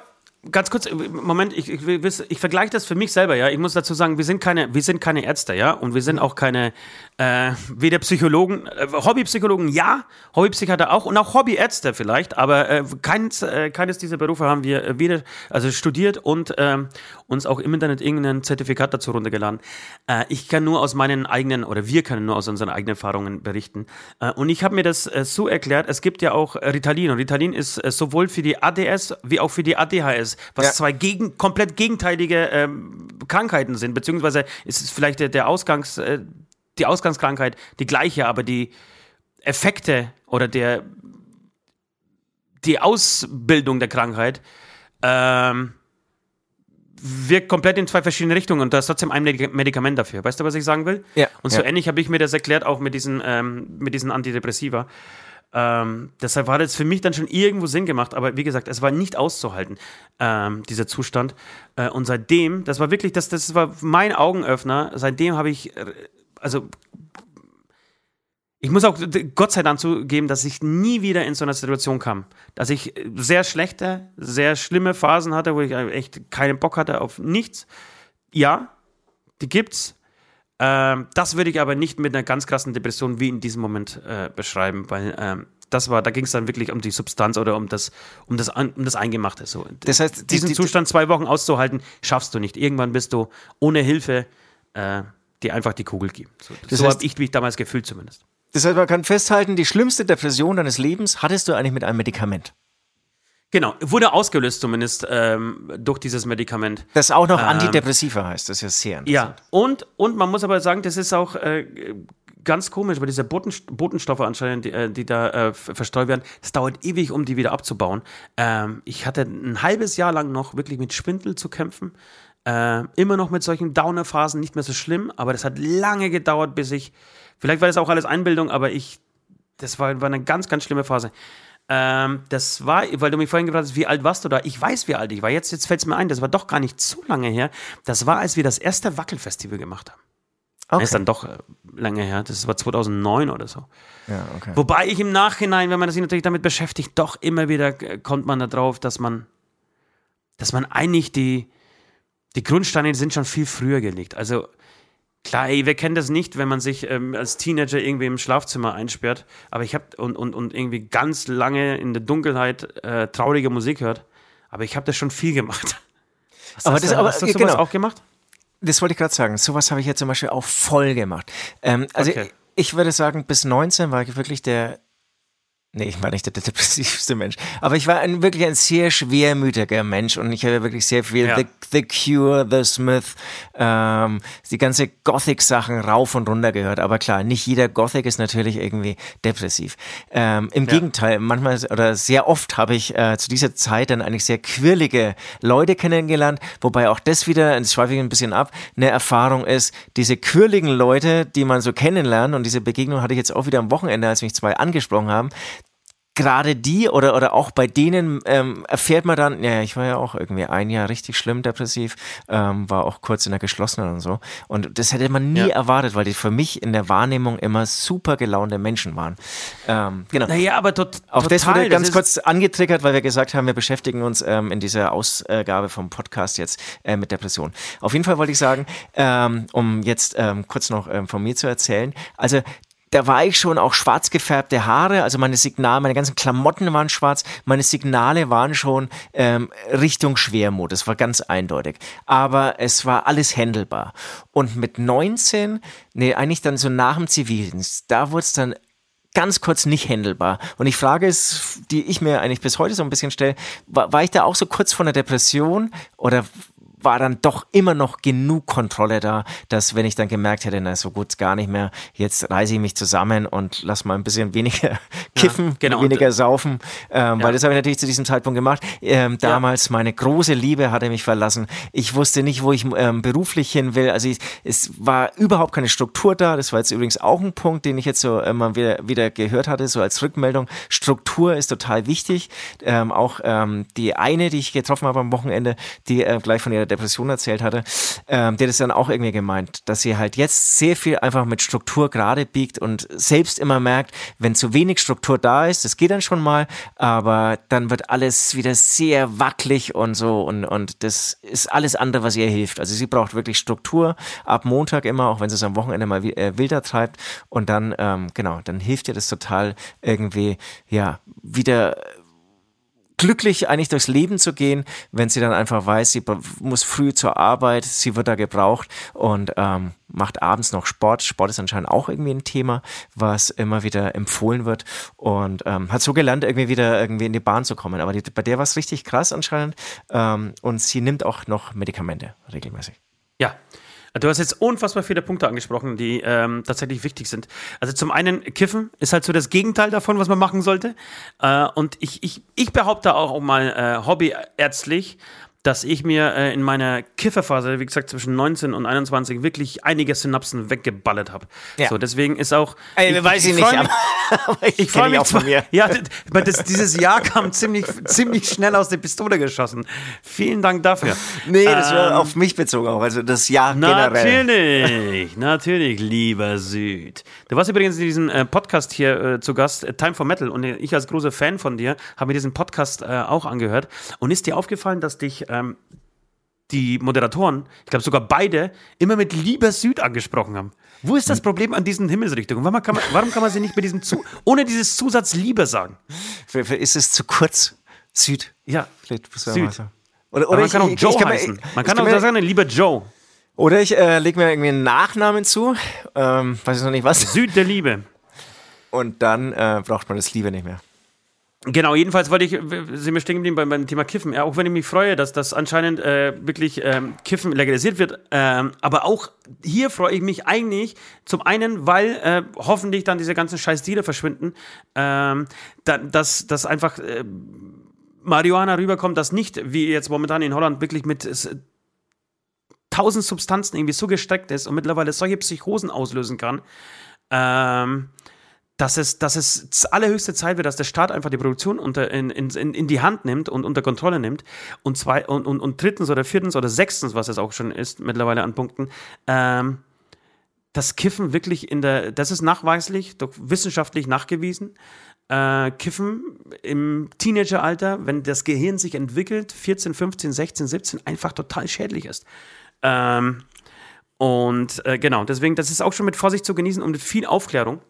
Speaker 2: ganz kurz, Moment, ich, ich, ich vergleiche das für mich selber, ja. Ich muss dazu sagen, wir sind keine, wir sind keine Ärzte, ja, und wir sind auch keine, äh, weder Psychologen, äh, Hobbypsychologen, ja, Hobbypsychiater auch und auch Hobbyärzte vielleicht, aber äh, keins, äh, keines dieser Berufe haben wir äh, weder, also studiert und ähm, uns auch im Internet irgendein Zertifikat dazu runtergeladen. Äh, ich kann nur aus meinen eigenen, oder wir können nur aus unseren eigenen Erfahrungen berichten. Äh, und ich habe mir das äh, so erklärt, es gibt ja auch Ritalin und Ritalin ist äh, sowohl für die ADS wie auch für die ADHS, was ja. zwei gegen, komplett gegenteilige ähm, Krankheiten sind, beziehungsweise ist es vielleicht der, der Ausgangs, äh, die Ausgangskrankheit die gleiche, aber die Effekte oder der die Ausbildung der Krankheit ähm, wirkt komplett in zwei verschiedene Richtungen und da ist trotzdem ein Medikament dafür. Weißt du, was ich sagen will?
Speaker 3: Ja.
Speaker 2: Und so
Speaker 3: ja.
Speaker 2: ähnlich habe ich mir das erklärt, auch mit diesen, ähm, mit diesen Antidepressiva. Ähm, deshalb hat es für mich dann schon irgendwo Sinn gemacht, aber wie gesagt, es war nicht auszuhalten, ähm, dieser Zustand. Äh, und seitdem, das war wirklich, das, das war mein Augenöffner, seitdem habe ich, äh, also ich muss auch Gott sei Dank zugeben, dass ich nie wieder in so einer Situation kam. Dass ich sehr schlechte, sehr schlimme Phasen hatte, wo ich echt keinen Bock hatte auf nichts. ja, die gibt's. Ähm, das würde ich aber nicht mit einer ganz krassen Depression wie in diesem Moment äh, beschreiben, weil ähm, das war, da ging es dann wirklich um die Substanz oder um das, um das, um das Eingemachte. So.
Speaker 3: Das heißt,
Speaker 2: diesen
Speaker 3: die, die,
Speaker 2: Zustand zwei Wochen auszuhalten, schaffst du nicht. Irgendwann bist du ohne Hilfe, äh, dir einfach die Kugel geben. So, so habe ich mich damals gefühlt zumindest.
Speaker 3: Das heißt, man kann festhalten, die schlimmste Depression deines Lebens hattest du eigentlich mit einem Medikament.
Speaker 2: Genau, wurde ausgelöst zumindest ähm, durch dieses Medikament.
Speaker 3: Das auch noch ähm, Antidepressiva heißt, das ist ja sehr
Speaker 2: interessant. Ja, und, und man muss aber sagen, das ist auch äh, ganz komisch, weil diese Boten, Botenstoffe anscheinend, die, äh, die da äh, verstreut werden, es dauert ewig, um die wieder abzubauen. Ähm, ich hatte ein halbes Jahr lang noch wirklich mit Schwindel zu kämpfen. Äh, immer noch mit solchen Downer-Phasen, nicht mehr so schlimm, aber das hat lange gedauert, bis ich, vielleicht war das auch alles Einbildung, aber ich, das war, war eine ganz, ganz schlimme Phase. Ähm, das war, weil du mich vorhin gefragt hast, wie alt warst du da? Ich weiß, wie alt ich war. Jetzt, jetzt fällt es mir ein, das war doch gar nicht so lange her. Das war, als wir das erste Wackelfestival gemacht haben. Okay. Das ist dann doch äh, lange her. Das war 2009 oder so.
Speaker 3: Ja, okay.
Speaker 2: Wobei ich im Nachhinein, wenn man sich natürlich damit beschäftigt, doch immer wieder äh, kommt man darauf, dass man, dass man eigentlich die, die Grundsteine sind schon viel früher gelegt. Also Klar, ey, wer kennt das nicht, wenn man sich ähm, als Teenager irgendwie im Schlafzimmer einsperrt, aber ich habe und, und, und irgendwie ganz lange in der Dunkelheit äh, traurige Musik hört, aber ich habe das schon viel gemacht.
Speaker 3: Was aber das, du, aber,
Speaker 2: hast du sowas genau. auch gemacht?
Speaker 3: Das wollte ich gerade sagen. Sowas habe ich ja zum Beispiel auch voll gemacht. Ähm, also okay. ich, ich würde sagen, bis 19 war ich wirklich der Nee, ich war nicht der depressivste Mensch. Aber ich war ein, wirklich ein sehr schwermütiger Mensch und ich habe wirklich sehr viel ja. The, The, Cure, The Smith, ähm, die ganze Gothic-Sachen rauf und runter gehört. Aber klar, nicht jeder Gothic ist natürlich irgendwie depressiv. Ähm, Im ja. Gegenteil, manchmal oder sehr oft habe ich äh, zu dieser Zeit dann eigentlich sehr quirlige Leute kennengelernt, wobei auch das wieder, das schweife ich ein bisschen ab, eine Erfahrung ist, diese quirligen Leute, die man so kennenlernt und diese Begegnung hatte ich jetzt auch wieder am Wochenende, als mich zwei angesprochen haben, gerade die oder, oder auch bei denen ähm, erfährt man dann, ja, ich war ja auch irgendwie ein Jahr richtig schlimm depressiv, ähm, war auch kurz in der geschlossenen und so. Und das hätte man nie ja. erwartet, weil die für mich in der Wahrnehmung immer super gelaunte Menschen waren. Ähm, genau.
Speaker 2: Naja, aber tot,
Speaker 3: auch total, das wurde ganz das kurz angetriggert, weil wir gesagt haben, wir beschäftigen uns ähm, in dieser Ausgabe vom Podcast jetzt äh, mit Depression. Auf jeden Fall wollte ich sagen, ähm, um jetzt ähm, kurz noch ähm, von mir zu erzählen, also da war ich schon auch schwarz gefärbte Haare, also meine Signale, meine ganzen Klamotten waren schwarz, meine Signale waren schon ähm, Richtung Schwermut, das war ganz eindeutig. Aber es war alles händelbar. Und mit 19, nee, eigentlich dann so nach dem Zivildienst, da wurde es dann ganz kurz nicht händelbar. Und ich frage es, die ich mir eigentlich bis heute so ein bisschen stelle, war, war ich da auch so kurz vor einer Depression oder war dann doch immer noch genug Kontrolle da, dass wenn ich dann gemerkt hätte, na so gut gar nicht mehr, jetzt reiße ich mich zusammen und lass mal ein bisschen weniger kiffen, ja, genau. weniger saufen, ähm, ja. weil das habe ich natürlich zu diesem Zeitpunkt gemacht. Ähm, damals ja. meine große Liebe hatte mich verlassen. Ich wusste nicht, wo ich ähm, beruflich hin will. Also ich, es war überhaupt keine Struktur da. Das war jetzt übrigens auch ein Punkt, den ich jetzt so immer wieder, wieder gehört hatte, so als Rückmeldung. Struktur ist total wichtig. Ähm, auch ähm, die eine, die ich getroffen habe am Wochenende, die äh, gleich von ihrer Depression erzählt hatte, ähm, der das dann auch irgendwie gemeint, dass sie halt jetzt sehr viel einfach mit Struktur gerade biegt und selbst immer merkt, wenn zu wenig Struktur da ist, das geht dann schon mal, aber dann wird alles wieder sehr wackelig und so und, und das ist alles andere, was ihr hilft. Also sie braucht wirklich Struktur ab Montag immer, auch wenn sie es am Wochenende mal äh, wilder treibt und dann, ähm, genau, dann hilft ihr das total irgendwie, ja, wieder glücklich eigentlich durchs Leben zu gehen, wenn sie dann einfach weiß, sie muss früh zur Arbeit, sie wird da gebraucht und ähm, macht abends noch Sport. Sport ist anscheinend auch irgendwie ein Thema, was immer wieder empfohlen wird und ähm, hat so gelernt, irgendwie wieder irgendwie in die Bahn zu kommen. Aber die, bei der war es richtig krass anscheinend ähm, und sie nimmt auch noch Medikamente regelmäßig.
Speaker 2: Ja, Du hast jetzt unfassbar viele Punkte angesprochen, die ähm, tatsächlich wichtig sind. Also zum einen, Kiffen ist halt so das Gegenteil davon, was man machen sollte. Äh, und ich, ich, ich behaupte auch mal äh, hobbyärztlich, dass ich mir äh, in meiner Kifferphase, wie gesagt, zwischen 19 und 21 wirklich einige Synapsen weggeballert habe. Ja. So, deswegen ist auch.
Speaker 3: Ey, ich, weiß ich, ich nicht, mich, aber, ich, ich freue mich auch von mir.
Speaker 2: Ja, das, dieses Jahr kam ziemlich, ziemlich schnell aus der Pistole geschossen. Vielen Dank dafür.
Speaker 3: Nee, das ähm, war auf mich bezogen auch, also das Jahr
Speaker 2: generell. Natürlich, natürlich, lieber Süd. Du warst übrigens in diesem äh, Podcast hier äh, zu Gast, äh, Time for Metal, und ich als großer Fan von dir habe mir diesen Podcast äh, auch angehört. Und ist dir aufgefallen, dass dich ähm, die Moderatoren, ich glaube sogar beide, immer mit Lieber Süd angesprochen haben. Wo ist das hm. Problem an diesen Himmelsrichtungen? Warum kann man, warum kann man sie nicht mit diesem Zu ohne dieses Zusatz Lieber sagen?
Speaker 3: Ist es zu kurz? Süd.
Speaker 2: Ja,
Speaker 3: vielleicht
Speaker 2: Süd. Oder, oder man ich, kann auch Joe ich, ich heißen. Man kann auch sagen, lieber Joe.
Speaker 3: Oder ich äh, lege mir irgendwie einen Nachnamen zu. Ähm, weiß ich noch nicht was.
Speaker 2: Süd der Liebe.
Speaker 3: Und dann äh, braucht man das Liebe nicht mehr.
Speaker 2: Genau, jedenfalls wollte ich, sind wir stehen geblieben beim, beim Thema Kiffen. Ja, auch wenn ich mich freue, dass das anscheinend äh, wirklich ähm, Kiffen legalisiert wird. Ähm, aber auch hier freue ich mich eigentlich zum einen, weil äh, hoffentlich dann diese ganzen scheiß Dealer verschwinden, ähm, da, dass, dass einfach äh, Marihuana rüberkommt, das nicht, wie jetzt momentan in Holland, wirklich mit tausend Substanzen irgendwie so gesteckt ist und mittlerweile solche Psychosen auslösen kann, ähm, dass es, dass es allerhöchste Zeit wird, dass der Staat einfach die Produktion unter, in, in, in die Hand nimmt und unter Kontrolle nimmt. Und, zwei, und, und, und drittens oder viertens oder sechstens, was es auch schon ist, mittlerweile an Punkten, ähm, das Kiffen wirklich in der, das ist nachweislich, doch wissenschaftlich nachgewiesen, äh, Kiffen im Teenageralter, wenn das Gehirn sich entwickelt, 14, 15, 16, 17, einfach total schädlich ist. Ähm, und äh, genau, deswegen, das ist auch schon mit Vorsicht zu genießen und mit viel Aufklärung.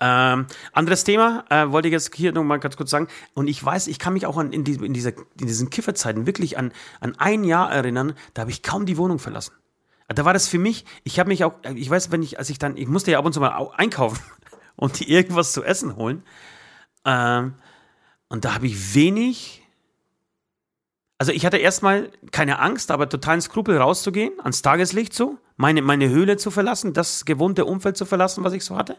Speaker 2: Ähm, anderes Thema, äh, wollte ich jetzt hier nochmal ganz kurz sagen. Und ich weiß, ich kann mich auch an, in, die, in, dieser, in diesen Kifferzeiten wirklich an, an ein Jahr erinnern, da habe ich kaum die Wohnung verlassen. Da war das für mich, ich habe mich auch, ich weiß, wenn ich, als ich dann, ich musste ja ab und zu mal einkaufen und irgendwas zu essen holen. Ähm, und da habe ich wenig. Also ich hatte erstmal keine Angst, aber totalen Skrupel rauszugehen, ans Tageslicht so, meine, meine Höhle zu verlassen, das gewohnte Umfeld zu verlassen, was ich so hatte.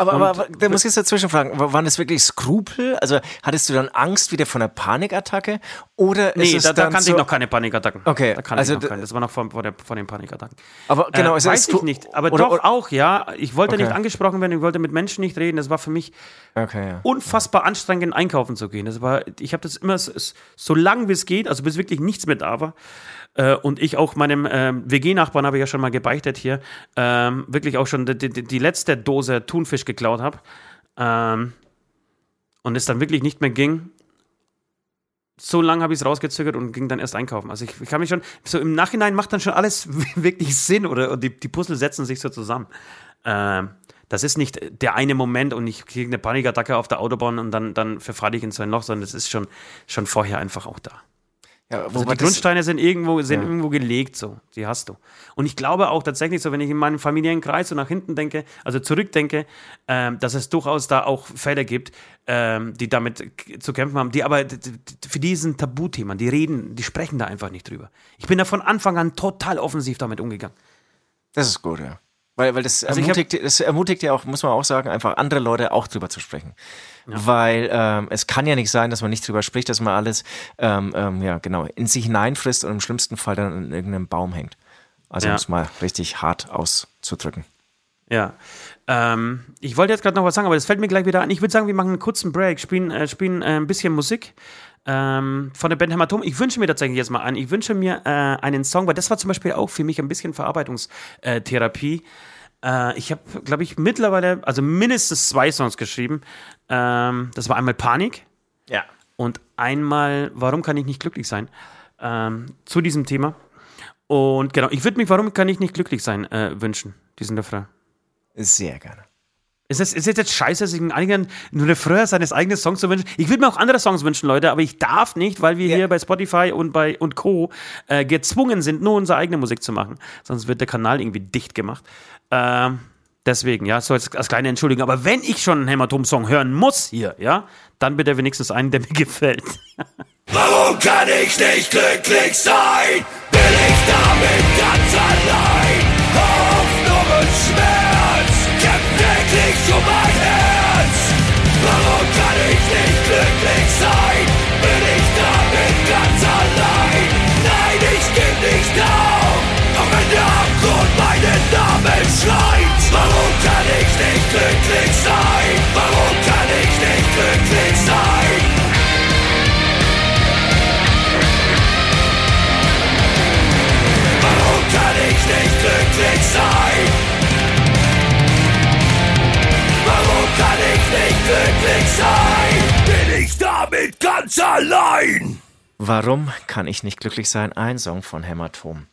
Speaker 3: Aber, aber, aber da muss ich jetzt dazwischen fragen, waren das wirklich Skrupel? Also hattest du dann Angst wieder von einer Panikattacke? Oder
Speaker 2: nee, ist da, da kannte so ich noch keine Panikattacken.
Speaker 3: Okay.
Speaker 2: Da kannte also, ich noch keine. Das war noch vor, vor, der, vor den Panikattacken.
Speaker 3: Aber genau,
Speaker 2: äh, weiß ich nicht. Aber oder, doch oder, auch, ja. Ich wollte okay. nicht angesprochen werden, ich wollte mit Menschen nicht reden. Das war für mich okay, ja. unfassbar anstrengend, einkaufen zu gehen. Das war, ich habe das immer so, so lang wie es geht, also bis wirklich nichts mehr da war. Äh, und ich auch meinem äh, WG-Nachbarn habe ich ja schon mal gebeichtet hier, ähm, wirklich auch schon die, die, die, letzte Dose Thunfisch geklaut habe. Ähm, und es dann wirklich nicht mehr ging. So lange habe ich es rausgezögert und ging dann erst einkaufen. Also ich, ich kann mich schon, so im Nachhinein macht dann schon alles wirklich Sinn oder die, die Puzzle setzen sich so zusammen. Ähm, das ist nicht der eine Moment und ich kriege eine Panikattacke auf der Autobahn und dann, dann verfalle ich in so ein Loch, sondern es ist schon, schon vorher einfach auch da. Ja, also die Grundsteine sind irgendwo, sind ja. irgendwo gelegt, so. Die hast du. Und ich glaube auch tatsächlich so, wenn ich in meinem Familienkreis so nach hinten denke, also zurückdenke, ähm, dass es durchaus da auch Fälle gibt, ähm, die damit zu kämpfen haben, die aber für die sind Tabuthemen, die reden, die sprechen da einfach nicht drüber. Ich bin da von Anfang an total offensiv damit umgegangen.
Speaker 3: Das ist gut, ja. Weil, weil das, also ermutigt, hab, das ermutigt ja auch, muss man auch sagen, einfach andere Leute auch drüber zu sprechen. Ja. Weil ähm, es kann ja nicht sein, dass man nicht drüber spricht, dass man alles ähm, ähm, ja genau in sich hineinfrisst und im schlimmsten Fall dann in irgendeinem Baum hängt. Also ja. um es mal richtig hart auszudrücken.
Speaker 2: Ja. Ähm, ich wollte jetzt gerade noch was sagen, aber das fällt mir gleich wieder an. Ich würde sagen, wir machen einen kurzen Break, spielen, äh, spielen äh, ein bisschen Musik ähm, von der Band Hämatom. Ich wünsche mir tatsächlich jetzt mal einen. Ich wünsche mir äh, einen Song, weil das war zum Beispiel auch für mich ein bisschen Verarbeitungstherapie. Äh, ich habe, glaube ich, mittlerweile, also mindestens zwei Songs geschrieben. Ähm, das war einmal Panik.
Speaker 3: Ja.
Speaker 2: Und einmal, warum kann ich nicht glücklich sein? Ähm, zu diesem Thema. Und genau, ich würde mich, warum kann ich nicht glücklich sein, äh, wünschen, diesen Refrain.
Speaker 3: Sehr gerne.
Speaker 2: Ist es, ist es jetzt scheiße, sich einen nur früher seines eigenen Songs zu wünschen? Ich würde mir auch andere Songs wünschen, Leute, aber ich darf nicht, weil wir ja. hier bei Spotify und bei und Co. Äh, gezwungen sind, nur unsere eigene Musik zu machen. Sonst wird der Kanal irgendwie dicht gemacht. Ähm, deswegen, ja, so als, als kleine Entschuldigung. Aber wenn ich schon einen Hämatom-Song hören muss hier, ja, dann bitte wenigstens einen, der mir gefällt.
Speaker 1: Warum kann ich nicht glücklich sein? Bin ich damit ganz allein? Hoffnung und Schmerz täglich um mein Herz. Warum kann ich nicht glücklich sein? Bin ich damit ganz allein? Nein, ich geb nicht auf, auch wenn der Abgrund meinen Namen schreit. Warum kann ich nicht glücklich sein? Warum kann ich nicht glücklich sein? Warum kann ich nicht glücklich sein? Nicht glücklich sein, bin ich damit ganz allein.
Speaker 3: Warum kann ich nicht glücklich sein? Ein Song von Hämatom.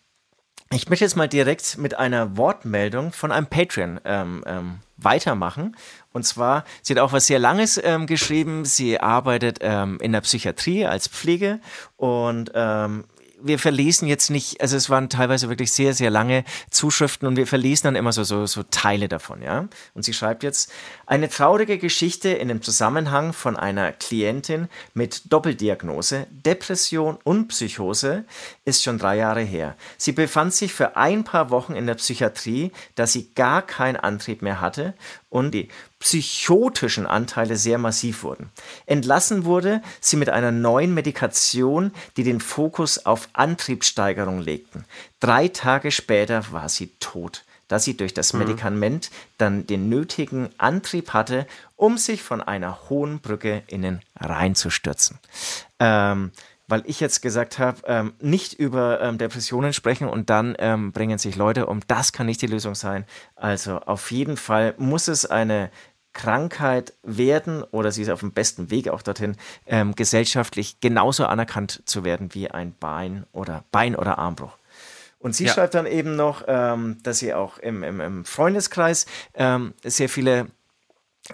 Speaker 3: Ich möchte jetzt mal direkt mit einer Wortmeldung von einem Patreon ähm, ähm, weitermachen. Und zwar, sie hat auch was sehr Langes ähm, geschrieben. Sie arbeitet ähm, in der Psychiatrie als Pflege und ähm, wir verlesen jetzt nicht, also es waren teilweise wirklich sehr, sehr lange Zuschriften und wir verlesen dann immer so, so, so Teile davon, ja. Und sie schreibt jetzt, eine traurige Geschichte in dem Zusammenhang von einer Klientin mit Doppeldiagnose, Depression und Psychose ist schon drei Jahre her. Sie befand sich für ein paar Wochen in der Psychiatrie, da sie gar keinen Antrieb mehr hatte und die psychotischen Anteile sehr massiv wurden. Entlassen wurde sie mit einer neuen Medikation, die den Fokus auf Antriebssteigerung legten. Drei Tage später war sie tot, da sie durch das mhm. Medikament dann den nötigen Antrieb hatte, um sich von einer hohen Brücke in den Rhein zu stürzen. Ähm, weil ich jetzt gesagt habe, ähm, nicht über ähm, Depressionen sprechen und dann ähm, bringen sich Leute um. Das kann nicht die Lösung sein. Also auf jeden Fall muss es eine Krankheit werden oder sie ist auf dem besten Weg auch dorthin, ähm, gesellschaftlich genauso anerkannt zu werden wie ein Bein oder Bein- oder Armbruch. Und sie ja. schreibt dann eben noch, ähm, dass sie auch im, im, im Freundeskreis ähm, sehr viele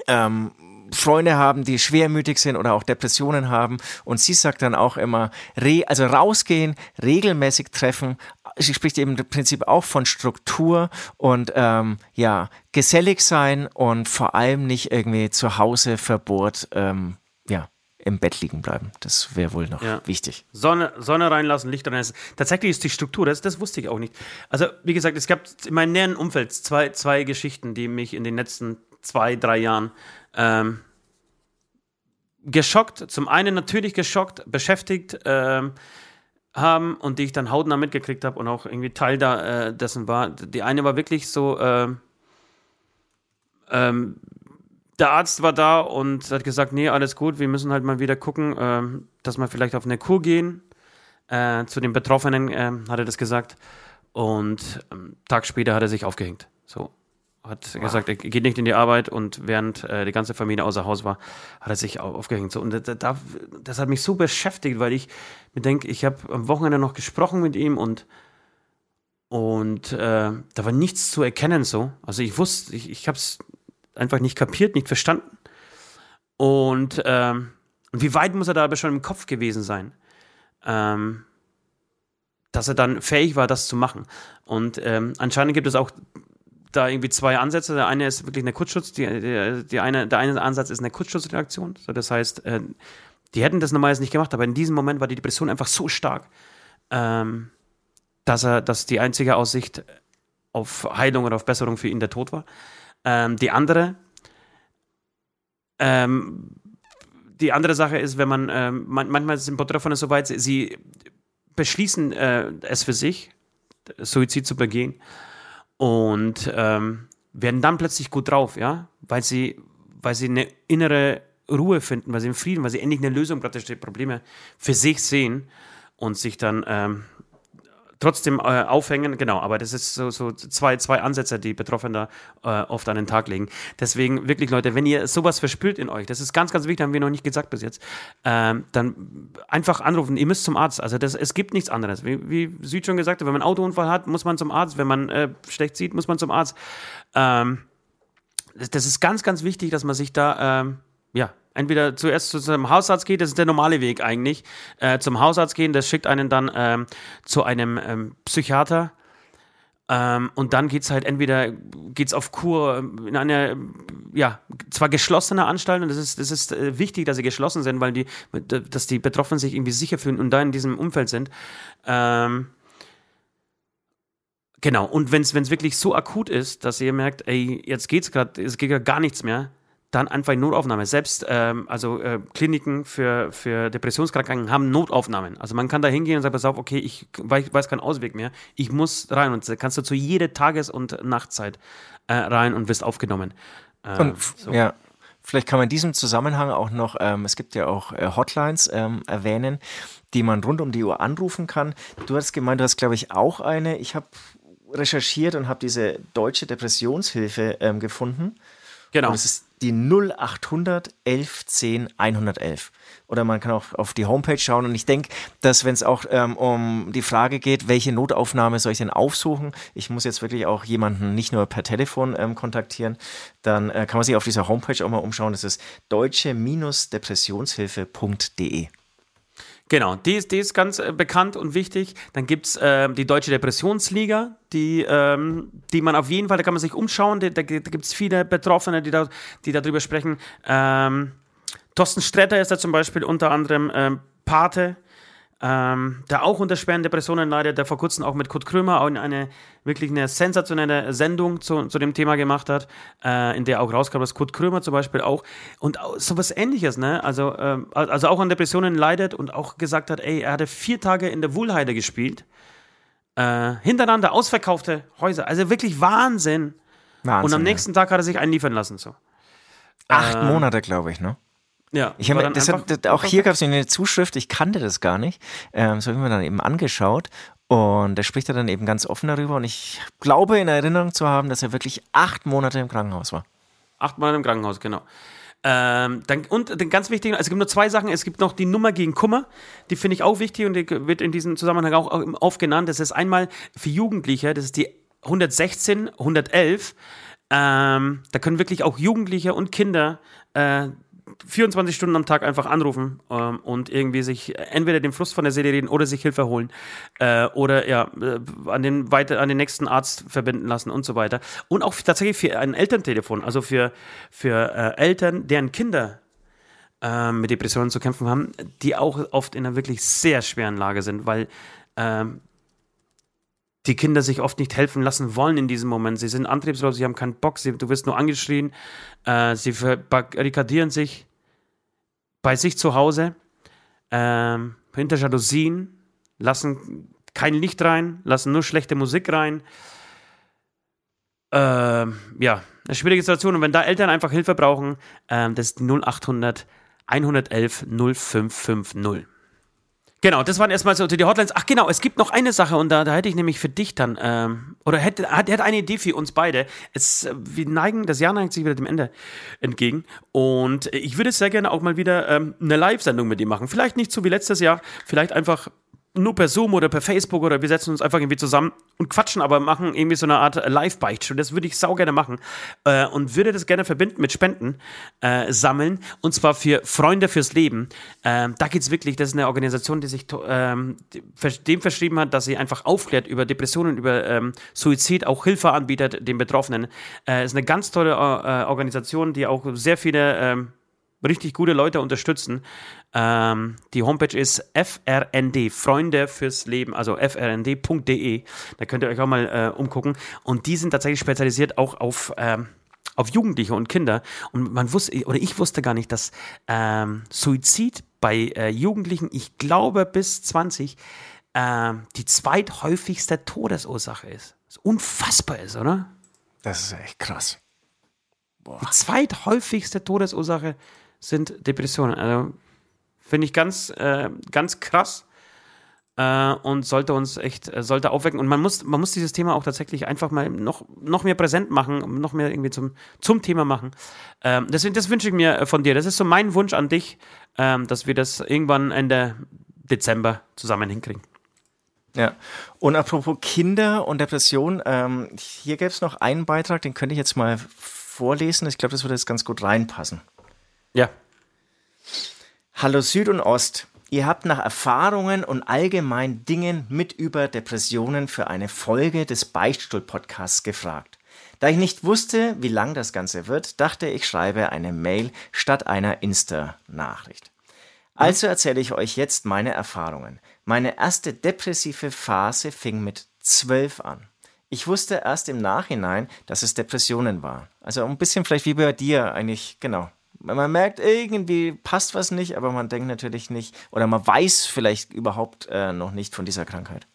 Speaker 3: ähm, Freunde haben, die schwermütig sind oder auch Depressionen haben. Und sie sagt dann auch immer, re, also rausgehen, regelmäßig treffen. Sie spricht eben im Prinzip auch von Struktur und ähm, ja, gesellig sein und vor allem nicht irgendwie zu Hause verbohrt, ähm, ja, im Bett liegen bleiben. Das wäre wohl noch ja. wichtig.
Speaker 2: Sonne, Sonne reinlassen, Licht reinlassen. Tatsächlich ist die Struktur, das, das wusste ich auch nicht. Also, wie gesagt, es gab in meinem näheren Umfeld zwei, zwei Geschichten, die mich in den letzten zwei, drei Jahren ähm, geschockt, zum einen natürlich geschockt, beschäftigt ähm, haben und die ich dann hautnah mitgekriegt habe und auch irgendwie Teil da, äh, dessen war. Die eine war wirklich so, äh, ähm, der Arzt war da und hat gesagt, nee, alles gut, wir müssen halt mal wieder gucken, äh, dass wir vielleicht auf eine Kur gehen. Äh, zu den Betroffenen äh, hat er das gesagt. Und ähm, Tag später hat er sich aufgehängt. So hat wow. gesagt, er geht nicht in die Arbeit und während äh, die ganze Familie außer Haus war, hat er sich aufgehängt. So, und das, das hat mich so beschäftigt, weil ich mir denke, ich habe am Wochenende noch gesprochen mit ihm und, und äh, da war nichts zu erkennen so. Also ich wusste, ich, ich habe es einfach nicht kapiert, nicht verstanden. Und ähm, wie weit muss er da aber schon im Kopf gewesen sein? Ähm, dass er dann fähig war, das zu machen. Und ähm, anscheinend gibt es auch da irgendwie zwei Ansätze. Der eine ist wirklich eine Kurzschutz, die, die, die eine, der eine Ansatz ist eine Kurzschutzreaktion. So, das heißt, äh, die hätten das normalerweise nicht gemacht, aber in diesem Moment war die Depression einfach so stark, ähm, dass er, dass die einzige Aussicht auf Heilung oder auf Besserung für ihn der Tod war. Ähm, die andere, ähm, die andere Sache ist, wenn man, ähm, man manchmal sind Betroffene so weit, sie beschließen äh, es für sich, Suizid zu begehen und ähm, werden dann plötzlich gut drauf, ja, weil sie, weil sie eine innere Ruhe finden, weil sie einen Frieden, weil sie endlich eine Lösung praktisch der Probleme für sich sehen und sich dann ähm, trotzdem äh, aufhängen, genau, aber das ist so, so zwei, zwei Ansätze, die Betroffene äh, oft an den Tag legen. Deswegen wirklich, Leute, wenn ihr sowas verspürt in euch, das ist ganz, ganz wichtig, haben wir noch nicht gesagt bis jetzt, ähm, dann einfach anrufen, ihr müsst zum Arzt. Also das, es gibt nichts anderes. Wie, wie Süd schon gesagt hat, wenn man einen Autounfall hat, muss man zum Arzt. Wenn man äh, schlecht sieht, muss man zum Arzt. Ähm, das, das, ist ganz, ganz wichtig, dass man sich da ähm, ja, entweder zuerst zu einem Hausarzt geht, das ist der normale Weg eigentlich, äh, zum Hausarzt gehen, das schickt einen dann ähm, zu einem ähm, Psychiater. Ähm, und dann geht es halt entweder geht's auf Kur in eine, ja, zwar geschlossene Anstalt, und das ist, das ist äh, wichtig, dass sie geschlossen sind, weil die, dass die Betroffenen sich irgendwie sicher fühlen und da in diesem Umfeld sind. Ähm, Genau, und wenn es wirklich so akut ist, dass ihr merkt, ey, jetzt geht's gerade, es geht ja gar nichts mehr, dann einfach in Notaufnahme. Selbst ähm, also äh, Kliniken für, für Depressionskranken haben Notaufnahmen. Also man kann da hingehen und sagen, pass auf, okay, ich weiß, keinen Ausweg mehr, ich muss rein. Und da kannst du zu jeder Tages- und Nachtzeit äh, rein und wirst aufgenommen.
Speaker 3: Äh, und, so. Ja. Vielleicht kann man in diesem Zusammenhang auch noch, ähm, es gibt ja auch äh, Hotlines ähm, erwähnen, die man rund um die Uhr anrufen kann. Du hast gemeint, du hast, glaube ich, auch eine. Ich habe recherchiert und habe diese deutsche Depressionshilfe ähm, gefunden.
Speaker 2: Genau.
Speaker 3: Und es ist die 0800 1110 111. Oder man kann auch auf die Homepage schauen. Und ich denke, dass wenn es auch ähm, um die Frage geht, welche Notaufnahme soll ich denn aufsuchen, ich muss jetzt wirklich auch jemanden nicht nur per Telefon ähm, kontaktieren, dann äh, kann man sich auf dieser Homepage auch mal umschauen. Das ist deutsche-depressionshilfe.de.
Speaker 2: Genau, die ist, die ist ganz äh, bekannt und wichtig. Dann gibt es äh, die Deutsche Depressionsliga, die, ähm, die man auf jeden Fall, da kann man sich umschauen, da, da, gibt es viele Betroffene, die, da, die darüber sprechen. Ähm, Thorsten Stretter ist da zum Beispiel unter anderem ähm, Pate ähm, der auch unter schweren Depressionen leidet, der vor kurzem auch mit Kurt Krömer auch eine wirklich eine sensationelle Sendung zu, zu dem Thema gemacht hat, äh, in der auch rauskam, dass Kurt Krömer zum Beispiel auch und so was ähnliches, ne? Also, äh, also auch an Depressionen leidet und auch gesagt hat, ey, er hatte vier Tage in der Wohlheide gespielt, äh, hintereinander ausverkaufte Häuser, also wirklich Wahnsinn. Wahnsinn und am nächsten. Tag hat er sich einliefern lassen, so.
Speaker 3: Acht ähm, Monate, glaube ich, ne? Ja, ich habe das hat, auch hier gab es eine Zuschrift, ich kannte das gar nicht. Ähm, so habe ich mir dann eben angeschaut und da spricht er dann eben ganz offen darüber und ich glaube in Erinnerung zu haben, dass er wirklich acht Monate im Krankenhaus war.
Speaker 2: Acht Monate im Krankenhaus, genau. Ähm, dann, und den ganz wichtigen, also es gibt nur zwei Sachen. Es gibt noch die Nummer gegen Kummer, die finde ich auch wichtig und die wird in diesem Zusammenhang auch aufgenannt. Das ist einmal für Jugendliche, das ist die 116, 111. Ähm, da können wirklich auch Jugendliche und Kinder äh, 24 Stunden am Tag einfach anrufen ähm, und irgendwie sich entweder den Frust von der Seele reden oder sich Hilfe holen äh, oder ja äh, an den weiter an den nächsten Arzt verbinden lassen und so weiter. Und auch tatsächlich für ein Elterntelefon, also für für äh, Eltern, deren Kinder ähm, mit Depressionen zu kämpfen haben, die auch oft in einer wirklich sehr schweren Lage sind, weil ähm, die Kinder sich oft nicht helfen lassen wollen in diesem Moment. Sie sind antriebslos, sie haben keinen Bock, sie, du wirst nur angeschrien, äh, sie verbarrikadieren sich bei sich zu Hause, ähm, hinter Jalousien, lassen kein Licht rein, lassen nur schlechte Musik rein. Ähm, ja, eine schwierige Situation. Und wenn da Eltern einfach Hilfe brauchen, ähm, das ist die 0800 111 0550. Genau, das waren erstmal so die Hotlines. Ach genau, es gibt noch eine Sache und da, da hätte ich nämlich für dich dann, ähm, oder hätte, hat, hätte eine Idee für uns beide. Es, äh, wir neigen, das Jahr neigt sich wieder dem Ende entgegen und ich würde sehr gerne auch mal wieder ähm, eine Live-Sendung mit dir machen. Vielleicht nicht so wie letztes Jahr, vielleicht einfach nur per Zoom oder per Facebook oder wir setzen uns einfach irgendwie zusammen und quatschen, aber machen irgendwie so eine Art Live-Beichte. Das würde ich sau gerne machen äh, und würde das gerne verbinden mit Spenden äh, sammeln und zwar für Freunde fürs Leben. Äh, da geht es wirklich, das ist eine Organisation, die sich ähm, dem verschrieben hat, dass sie einfach aufklärt über Depressionen, über ähm, Suizid, auch Hilfe anbietet den Betroffenen. Äh, ist eine ganz tolle äh, Organisation, die auch sehr viele ähm, richtig gute Leute unterstützen. Ähm, die Homepage ist FRND, Freunde fürs Leben, also frnd.de. Da könnt ihr euch auch mal äh, umgucken. Und die sind tatsächlich spezialisiert auch auf, ähm, auf Jugendliche und Kinder. Und man wusste, oder ich wusste gar nicht, dass ähm, Suizid bei äh, Jugendlichen, ich glaube bis 20, äh, die zweithäufigste Todesursache ist. Was unfassbar ist, oder?
Speaker 3: Das ist echt krass.
Speaker 2: Boah. Die zweithäufigste Todesursache sind Depressionen. Also finde ich ganz, äh, ganz krass äh, und sollte uns echt, äh, sollte aufwecken. Und man muss, man muss dieses Thema auch tatsächlich einfach mal noch, noch mehr präsent machen, noch mehr irgendwie zum, zum Thema machen. Ähm, deswegen, das wünsche ich mir äh, von dir. Das ist so mein Wunsch an dich, ähm, dass wir das irgendwann Ende Dezember zusammen hinkriegen.
Speaker 3: Ja, und apropos Kinder und Depression, ähm, hier gäbe es noch einen Beitrag, den könnte ich jetzt mal vorlesen. Ich glaube, das würde jetzt ganz gut reinpassen.
Speaker 2: Ja.
Speaker 3: Hallo Süd und Ost. Ihr habt nach Erfahrungen und allgemein Dingen mit über Depressionen für eine Folge des Beichtstuhl-Podcasts gefragt. Da ich nicht wusste, wie lang das Ganze wird, dachte ich, schreibe eine Mail statt einer Insta-Nachricht. Also erzähle ich euch jetzt meine Erfahrungen. Meine erste depressive Phase fing mit zwölf an. Ich wusste erst im Nachhinein, dass es Depressionen waren. Also ein bisschen vielleicht wie bei dir eigentlich, genau, man merkt, irgendwie passt was nicht, aber man denkt natürlich nicht oder man weiß vielleicht überhaupt äh, noch nicht von dieser Krankheit.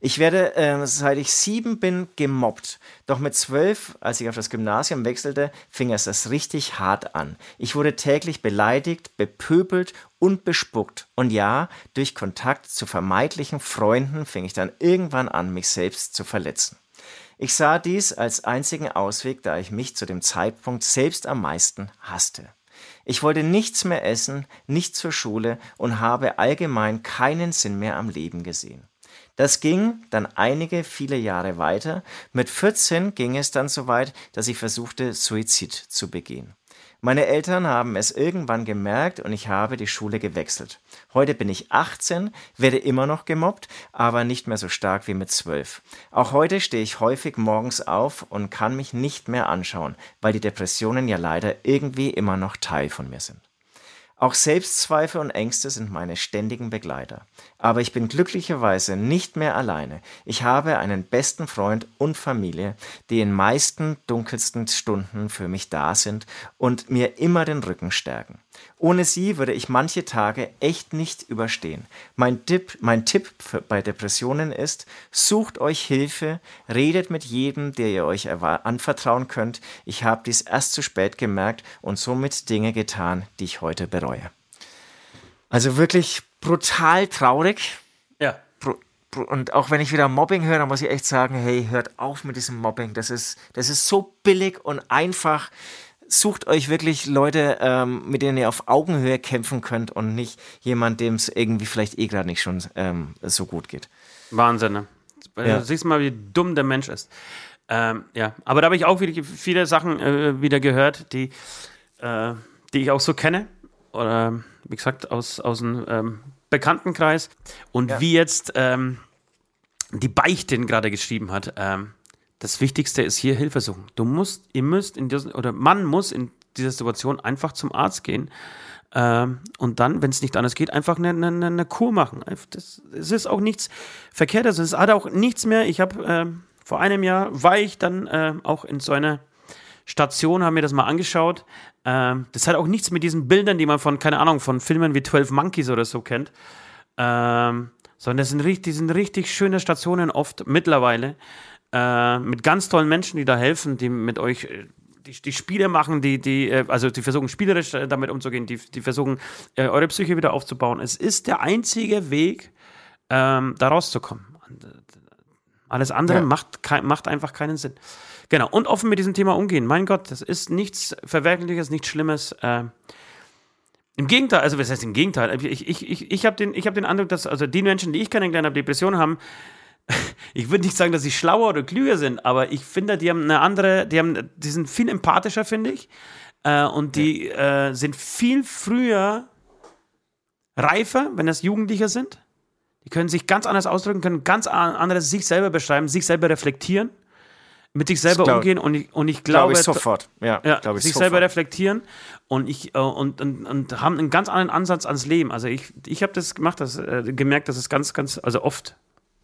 Speaker 3: Ich werde, äh, seit ich sieben bin, gemobbt. Doch mit zwölf, als ich auf das Gymnasium wechselte, fing es das richtig hart an. Ich wurde täglich beleidigt, bepöbelt und bespuckt. Und ja, durch Kontakt zu vermeintlichen Freunden fing ich dann irgendwann an, mich selbst zu verletzen. Ich sah dies als einzigen Ausweg, da ich mich zu dem Zeitpunkt selbst am meisten hasste. Ich wollte nichts mehr essen, nicht zur Schule und habe allgemein keinen Sinn mehr am Leben gesehen. Das ging dann einige, viele Jahre weiter. Mit 14 ging es dann so weit, dass ich versuchte, Suizid zu begehen. Meine Eltern haben es irgendwann gemerkt und ich habe die Schule gewechselt. Heute bin ich 18, werde immer noch gemobbt, aber nicht mehr so stark wie mit 12. Auch heute stehe ich häufig morgens auf und kann mich nicht mehr anschauen, weil die Depressionen ja leider irgendwie immer noch Teil von mir sind. Auch Selbstzweifel und Ängste sind meine ständigen Begleiter. Aber ich bin glücklicherweise nicht mehr alleine. Ich habe einen besten Freund und Familie, die in meisten dunkelsten Stunden für mich da sind und mir immer den Rücken stärken. Ohne sie würde ich manche Tage echt nicht überstehen. Mein Tipp, mein Tipp bei Depressionen ist, sucht euch Hilfe, redet mit jedem, der ihr euch anvertrauen könnt. Ich habe dies erst zu spät gemerkt und somit Dinge getan, die ich heute bereue. Also wirklich brutal traurig.
Speaker 2: Ja.
Speaker 3: Und auch wenn ich wieder Mobbing höre, dann muss ich echt sagen, hey, hört auf mit diesem Mobbing. Das ist, das ist so billig und einfach sucht euch wirklich Leute, ähm, mit denen ihr auf Augenhöhe kämpfen könnt und nicht jemand, dem es irgendwie vielleicht eh gerade nicht schon ähm, so gut geht.
Speaker 2: Wahnsinn, ne? Ja. Du siehst mal, wie dumm der Mensch ist. Ähm, ja, aber da habe ich auch wieder viele Sachen äh, wieder gehört, die, äh, die ich auch so kenne. Oder wie gesagt, aus, aus einem ähm, Bekanntenkreis. Und ja. wie jetzt ähm, die Beichtin gerade geschrieben hat, ähm, das Wichtigste ist hier Hilfe suchen. Du musst, ihr müsst in dieser, oder man muss in dieser Situation einfach zum Arzt gehen ähm, und dann, wenn es nicht anders geht, einfach eine, eine, eine Kur machen. Das, ist auch nichts Verkehrtes. Es hat auch nichts mehr. Ich habe äh, vor einem Jahr war ich dann äh, auch in so einer Station, habe mir das mal angeschaut. Ähm, das hat auch nichts mit diesen Bildern, die man von, keine Ahnung, von Filmen wie 12 Monkeys oder so kennt. Ähm, sondern das sind richtig, sind richtig schöne Stationen oft mittlerweile äh, mit ganz tollen Menschen, die da helfen, die mit euch äh, die, die Spiele machen, die, die, äh, also die versuchen spielerisch äh, damit umzugehen, die, die versuchen, äh, eure Psyche wieder aufzubauen. Es ist der einzige Weg, ähm, da rauszukommen. Alles andere ja. macht, macht einfach keinen Sinn. Genau, und offen mit diesem Thema umgehen. Mein Gott, das ist nichts Verwerkliches, nichts Schlimmes. Äh, Im Gegenteil, also was heißt im Gegenteil? Ich, ich, ich, ich habe den, hab den Eindruck, dass also die Menschen, die ich kennengelernt habe, Depressionen haben, ich würde nicht sagen, dass sie schlauer oder klüger sind, aber ich finde, die haben eine andere, die, haben, die sind viel empathischer, finde ich. Äh, und die ja. äh, sind viel früher reifer, wenn das Jugendliche sind. Die können sich ganz anders ausdrücken, können ganz anderes sich selber beschreiben, sich selber reflektieren, mit sich selber glaub, umgehen und ich, und ich glaube. Glaub ich
Speaker 3: sofort, ja.
Speaker 2: ja ich sich sofort. selber reflektieren und, ich, äh, und, und, und haben einen ganz anderen Ansatz ans Leben. Also ich, ich habe das gemacht, das, äh, gemerkt, dass es ganz, ganz, also oft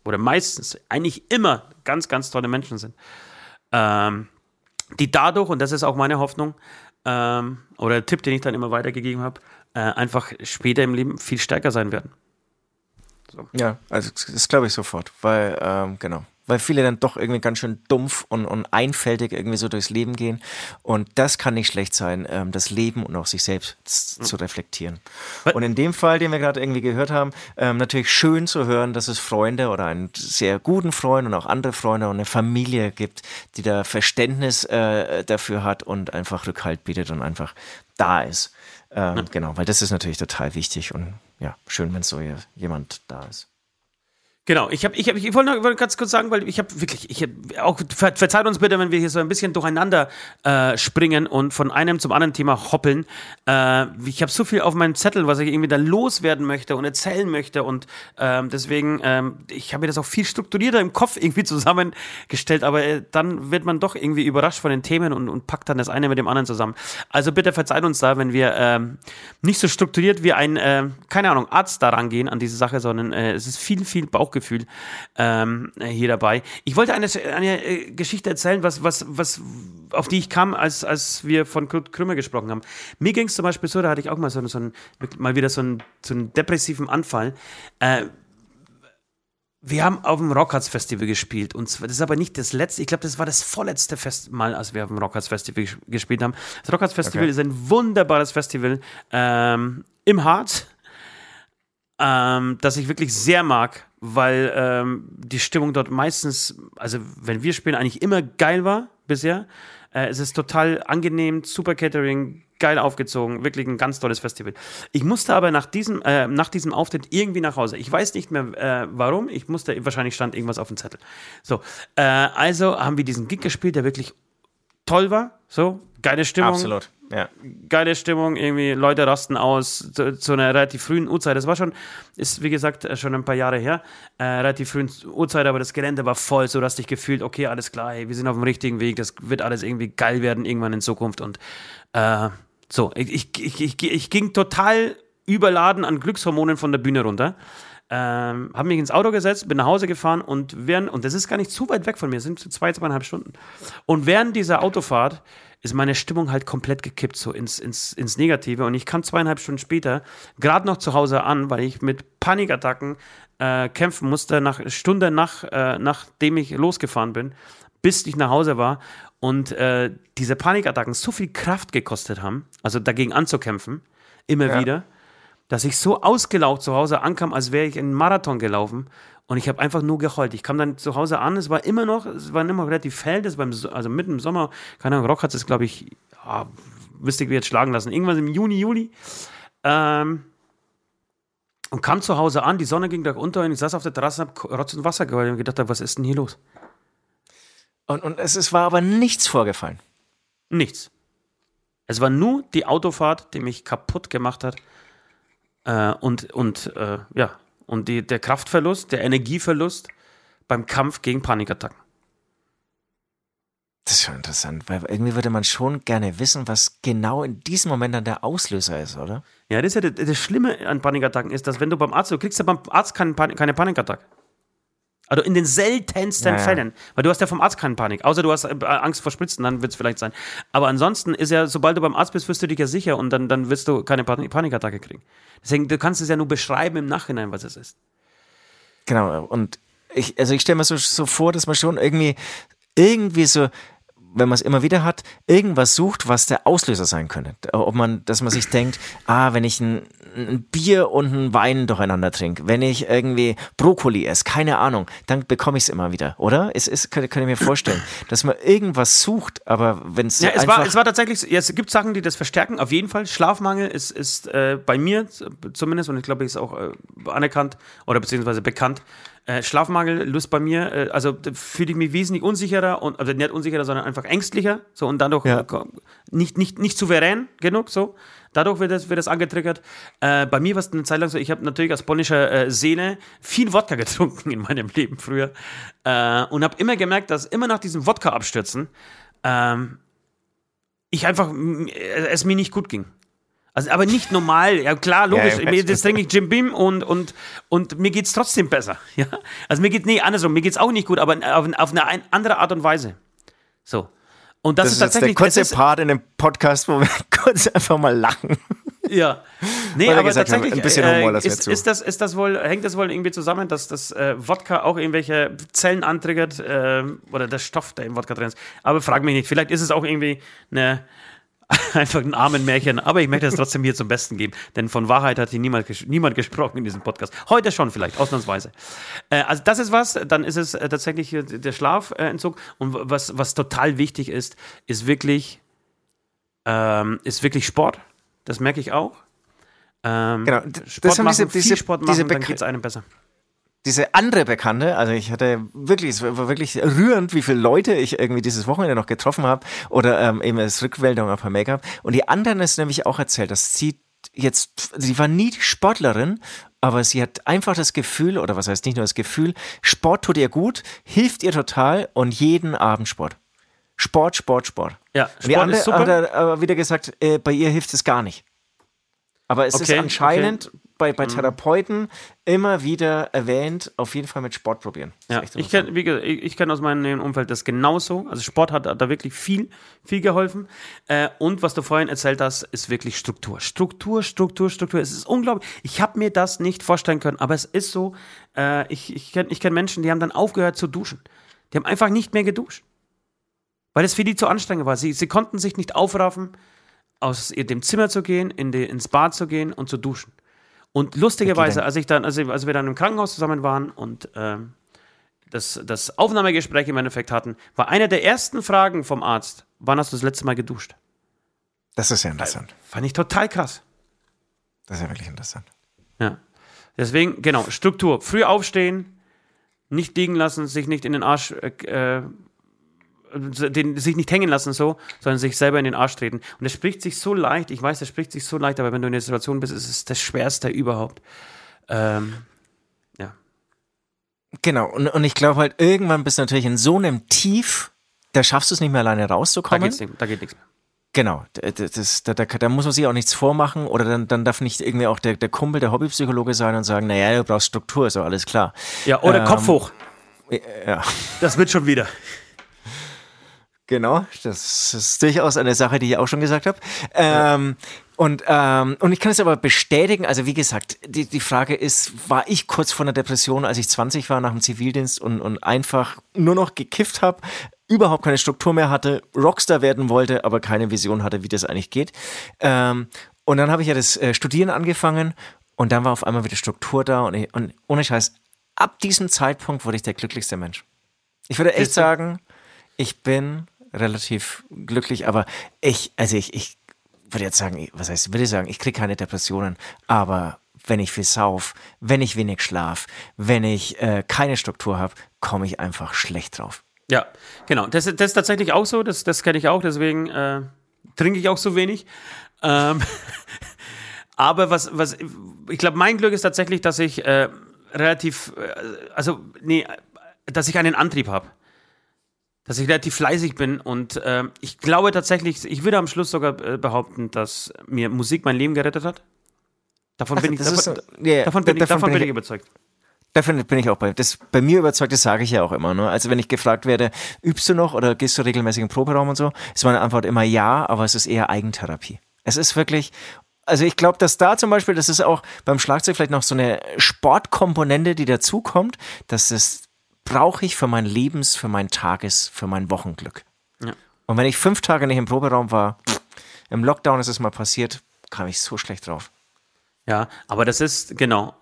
Speaker 2: oder meistens, eigentlich immer ganz, ganz tolle Menschen sind, ähm, die dadurch, und das ist auch meine Hoffnung, ähm, oder der Tipp, den ich dann immer weitergegeben habe, äh, einfach später im Leben viel stärker sein werden.
Speaker 3: So. Ja, also das glaube ich sofort, weil, ähm, genau, weil viele dann doch irgendwie ganz schön dumpf und, und einfältig irgendwie so durchs Leben gehen. Und das kann nicht schlecht sein, ähm, das Leben und auch sich selbst zu reflektieren. Und in dem Fall, den wir gerade irgendwie gehört haben, ähm, natürlich schön zu hören, dass es Freunde oder einen sehr guten Freund und auch andere Freunde und eine Familie gibt, die da Verständnis äh, dafür hat und einfach Rückhalt bietet und einfach da ist. Ähm, ja. Genau, weil das ist natürlich total wichtig und ja, schön, wenn so jemand da ist.
Speaker 2: Genau, ich habe, ich, hab, ich wollte noch ganz kurz sagen, weil ich habe wirklich, ich hab auch ver, verzeiht uns bitte, wenn wir hier so ein bisschen durcheinander äh, springen und von einem zum anderen Thema hoppeln. Äh, ich habe so viel auf meinem Zettel, was ich irgendwie da loswerden möchte und erzählen möchte und ähm, deswegen, ähm, ich habe mir das auch viel strukturierter im Kopf irgendwie zusammengestellt, aber äh, dann wird man doch irgendwie überrascht von den Themen und, und packt dann das eine mit dem anderen zusammen. Also bitte verzeiht uns da, wenn wir ähm, nicht so strukturiert wie ein, äh, keine Ahnung, Arzt da rangehen an diese Sache, sondern äh, es ist viel, viel Bauchgefühl Bauchgefühl ähm, hier dabei. Ich wollte eine, eine äh, Geschichte erzählen, was, was, was, auf die ich kam, als, als wir von Kurt Krümmer gesprochen haben. Mir ging es zum Beispiel so, da hatte ich auch mal so, so einen, mal wieder so einen, so einen depressiven Anfall. Äh, wir haben auf dem Rockharts Festival gespielt und das ist aber nicht das letzte, ich glaube, das war das vorletzte Fest Mal, als wir auf dem Rockharts Festival gespielt haben. Das Rockharts Festival okay. ist ein wunderbares Festival ähm, im Harz, ähm, das ich wirklich sehr mag weil ähm, die Stimmung dort meistens, also wenn wir spielen, eigentlich immer geil war bisher. Äh, es ist total angenehm, super Catering, geil aufgezogen, wirklich ein ganz tolles Festival. Ich musste aber nach diesem, äh, nach diesem Auftritt irgendwie nach Hause. Ich weiß nicht mehr äh, warum. Ich musste, wahrscheinlich stand irgendwas auf dem Zettel. So, äh, also haben wir diesen Gig gespielt, der wirklich toll war. So, geile Stimmung.
Speaker 3: Absolut. Ja.
Speaker 2: Geile Stimmung, irgendwie Leute rasten aus zu, zu, einer relativ frühen Uhrzeit. Das war schon, ist wie gesagt äh, schon ein paar Jahre her, äh, relativ frühen Uhrzeit, aber das Gelände war voll, so dass dich gefühlt, okay, alles klar, hey, wir sind auf dem richtigen Weg, das wird alles irgendwie geil werden irgendwann in Zukunft und äh, so, ich, ich, ich, ich, ging total überladen an Glückshormonen von der Bühne runter. Ähm, habe mich ins Auto gesetzt, bin nach Hause gefahren und während, und das ist gar nicht zu weit weg von mir, sind zwei, zweieinhalb Stunden. Und während dieser Autofahrt ist meine Stimmung halt komplett gekippt, so ins, ins, ins Negative. Und ich kam zweieinhalb Stunden später gerade noch zu Hause an, weil ich mit Panikattacken äh, kämpfen musste, nach Stunde nach, äh, nachdem ich losgefahren bin, bis ich nach Hause war und äh, diese Panikattacken so viel Kraft gekostet haben, also dagegen anzukämpfen, immer ja. wieder, dass ich so ausgelaugt zu Hause ankam, als wäre ich einen Marathon gelaufen und ich habe einfach nur geheult. Ich kam dann zu Hause an, es war immer noch, es war immer relativ hell, das war im, also mitten im Sommer, keine Ahnung, Rock hat es, glaube ich, ja, wüsste ich, wie jetzt schlagen lassen, irgendwas im Juni, Juli. Ähm, und kam zu Hause an, die Sonne ging da unter und ich saß auf der Terrasse und habe Rotz und Wasser geheult und gedacht, was ist denn hier los?
Speaker 3: Und, und es, es war aber nichts vorgefallen.
Speaker 2: Nichts. Es war nur die Autofahrt, die mich kaputt gemacht hat. Äh, und und äh, ja, und die, der Kraftverlust, der Energieverlust beim Kampf gegen Panikattacken.
Speaker 3: Das ist schon interessant, weil irgendwie würde man schon gerne wissen, was genau in diesem Moment dann der Auslöser ist, oder?
Speaker 2: Ja, das ist ja das, das Schlimme an Panikattacken ist, dass wenn du beim Arzt, du kriegst ja beim Arzt keine, keine Panikattacke. Also in den seltensten naja. Fällen. Weil du hast ja vom Arzt keine Panik. Außer du hast äh, Angst vor Spritzen, dann wird es vielleicht sein. Aber ansonsten ist ja, sobald du beim Arzt bist, wirst du dich ja sicher und dann, dann wirst du keine Panikattacke kriegen. Deswegen, du kannst es ja nur beschreiben im Nachhinein, was es ist.
Speaker 3: Genau. Und ich, also ich stelle mir so, so vor, dass man schon irgendwie, irgendwie so wenn man es immer wieder hat, irgendwas sucht, was der Auslöser sein könnte. Ob man, dass man sich denkt, ah, wenn ich ein, ein Bier und ein Wein durcheinander trinke, wenn ich irgendwie Brokkoli esse, keine Ahnung, dann bekomme ich es immer wieder, oder? Es ist, kann, kann ich mir vorstellen, dass man irgendwas sucht, aber wenn es.
Speaker 2: Ja, es war, es war tatsächlich, ja, es gibt Sachen, die das verstärken, auf jeden Fall. Schlafmangel ist, ist äh, bei mir zumindest, und ich glaube, ich ist auch äh, anerkannt oder beziehungsweise bekannt, äh, Schlafmangel löst bei mir, äh, also fühle ich mich wesentlich unsicherer und also nicht unsicherer, sondern einfach ängstlicher. So und dadurch ja. nicht, nicht, nicht souverän genug. So. Dadurch wird das, wird das angetriggert. Äh, bei mir war es eine Zeit lang so, ich habe natürlich als polnischer äh, Seele viel Wodka getrunken in meinem Leben früher. Äh, und habe immer gemerkt, dass immer nach diesem Wodka-Abstürzen ähm, ich einfach es mir nicht gut ging. Also, aber nicht normal. Ja, klar, logisch. Ja, ja, das trinke ich Jim Beam und, und, und mir geht es trotzdem besser. Ja? Also, mir geht, nee, andersrum, mir geht es auch nicht gut, aber auf, auf eine andere Art und Weise. So. Und das, das ist, ist tatsächlich.
Speaker 3: der kurze Part in dem Podcast, wo wir kurz einfach mal lachen.
Speaker 2: Ja. Nee, aber tatsächlich ein bisschen Humor, äh, ist, ist, das, ist das wohl, hängt das wohl irgendwie zusammen, dass das äh, Wodka auch irgendwelche Zellen antriggert äh, oder der Stoff, der im Wodka drin ist. Aber frag mich nicht, vielleicht ist es auch irgendwie eine, einfach ein armen Märchen, aber ich möchte es trotzdem hier zum Besten geben, denn von Wahrheit hat hier niemand, ges niemand gesprochen in diesem Podcast. Heute schon vielleicht, ausnahmsweise. Äh, also das ist was, dann ist es äh, tatsächlich der Schlafentzug und was, was total wichtig ist, ist wirklich, ähm, ist wirklich Sport. Das merke ich auch. Ähm, genau, Sport das haben machen, diese, diese, Sport machen, diese dann geht es einem besser
Speaker 3: diese andere Bekannte, also ich hatte wirklich, es war wirklich rührend, wie viele Leute ich irgendwie dieses Wochenende noch getroffen habe oder ähm, eben als Rückmeldung auf Make-up. Und die anderen ist nämlich auch erzählt, dass sie jetzt, sie war nie Sportlerin, aber sie hat einfach das Gefühl, oder was heißt nicht nur das Gefühl, Sport tut ihr gut, hilft ihr total und jeden Abend Sport. Sport, Sport, Sport.
Speaker 2: Ja, Sport
Speaker 3: die andere ist super. hat aber wieder gesagt, äh, bei ihr hilft es gar nicht. Aber es okay, ist anscheinend okay. Bei, bei mhm. Therapeuten immer wieder erwähnt, auf jeden Fall mit Sport probieren.
Speaker 2: Ja, ich kenne ich, ich kenn aus meinem Umfeld das genauso. Also Sport hat, hat da wirklich viel, viel geholfen. Äh, und was du vorhin erzählt hast, ist wirklich Struktur. Struktur, Struktur, Struktur. Es ist unglaublich. Ich habe mir das nicht vorstellen können, aber es ist so. Äh, ich ich kenne ich kenn Menschen, die haben dann aufgehört zu duschen. Die haben einfach nicht mehr geduscht. Weil es für die zu anstrengend war. Sie, sie konnten sich nicht aufraffen aus dem Zimmer zu gehen, in die, ins Bad zu gehen und zu duschen. Und lustigerweise, als ich dann, also als wir dann im Krankenhaus zusammen waren und ähm, das, das Aufnahmegespräch im Endeffekt hatten, war eine der ersten Fragen vom Arzt, wann hast du das letzte Mal geduscht?
Speaker 3: Das ist ja interessant.
Speaker 2: Fand ich total krass.
Speaker 3: Das ist ja wirklich interessant.
Speaker 2: Ja. Deswegen, genau, Struktur. Früh aufstehen, nicht liegen lassen, sich nicht in den Arsch, äh den, sich nicht hängen lassen so, sondern sich selber in den Arsch treten. Und es spricht sich so leicht, ich weiß, es spricht sich so leicht, aber wenn du in der Situation bist, ist es das Schwerste überhaupt. Ähm, ja.
Speaker 3: Genau, und, und ich glaube halt, irgendwann bist du natürlich in so einem Tief, da schaffst du es nicht mehr alleine rauszukommen. Da,
Speaker 2: geht's nicht, da geht nichts mehr.
Speaker 3: Genau, das, das, da, da, da, muss man sich auch nichts vormachen oder dann, dann darf nicht irgendwie auch der, der Kumpel, der Hobbypsychologe sein und sagen, naja, du brauchst Struktur, ist doch alles klar.
Speaker 2: Ja, oder ähm, Kopf hoch.
Speaker 3: Ja.
Speaker 2: Das wird schon wieder.
Speaker 3: Genau, das ist durchaus eine Sache, die ich auch schon gesagt habe. Ähm, und, ähm, und ich kann es aber bestätigen, also wie gesagt, die, die Frage ist, war ich kurz vor einer Depression, als ich 20 war nach dem Zivildienst und, und einfach nur noch gekifft habe, überhaupt keine Struktur mehr hatte, Rockstar werden wollte, aber keine Vision hatte, wie das eigentlich geht. Ähm, und dann habe ich ja das äh, Studieren angefangen und dann war auf einmal wieder Struktur da und, ich, und ohne Scheiß, ab diesem Zeitpunkt wurde ich der glücklichste Mensch. Ich würde echt sagen, ich bin relativ glücklich, aber ich, also ich, ich würde jetzt sagen, was heißt, würde ich sagen, ich kriege keine Depressionen, aber wenn ich viel sauf, wenn ich wenig schlaf, wenn ich äh, keine Struktur habe, komme ich einfach schlecht drauf.
Speaker 2: Ja, genau. Das, das ist tatsächlich auch so, das, das kenne ich auch, deswegen äh, trinke ich auch so wenig. Ähm, aber was, was, ich glaube, mein Glück ist tatsächlich, dass ich äh, relativ, äh, also, nee, dass ich einen Antrieb habe dass ich relativ fleißig bin und äh, ich glaube tatsächlich, ich würde am Schluss sogar äh, behaupten, dass mir Musik mein Leben gerettet hat. Davon Ach, bin ich, davon, so, yeah, davon bin, ich, davon bin, bin ich, ich überzeugt.
Speaker 3: Davon bin ich auch bei. Das bei mir überzeugt, das sage ich ja auch immer. Ne? Also wenn ich gefragt werde, übst du noch oder gehst du regelmäßig im Proberaum und so, ist meine Antwort immer ja, aber es ist eher Eigentherapie. Es ist wirklich, also ich glaube, dass da zum Beispiel, das ist auch beim Schlagzeug vielleicht noch so eine Sportkomponente, die dazukommt, dass es brauche ich für mein Lebens, für mein Tages, für mein Wochenglück. Ja. Und wenn ich fünf Tage nicht im Proberaum war, im Lockdown ist es mal passiert, kam ich so schlecht drauf.
Speaker 2: Ja, aber das ist, genau,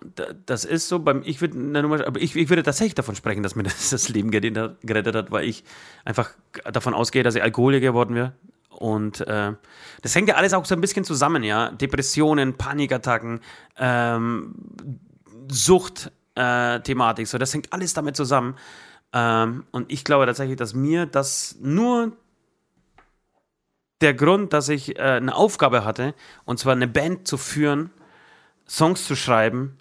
Speaker 2: das ist so beim, ich würde, aber ich, ich würde tatsächlich davon sprechen, dass mir das, das Leben gerettet hat, weil ich einfach davon ausgehe, dass ich Alkoholiker geworden wäre. Und äh, das hängt ja alles auch so ein bisschen zusammen, ja. Depressionen, Panikattacken, ähm, Sucht, äh, Thematik. So, das hängt alles damit zusammen. Ähm, und ich glaube tatsächlich, dass mir das nur der Grund, dass ich äh, eine Aufgabe hatte, und zwar eine Band zu führen, Songs zu schreiben,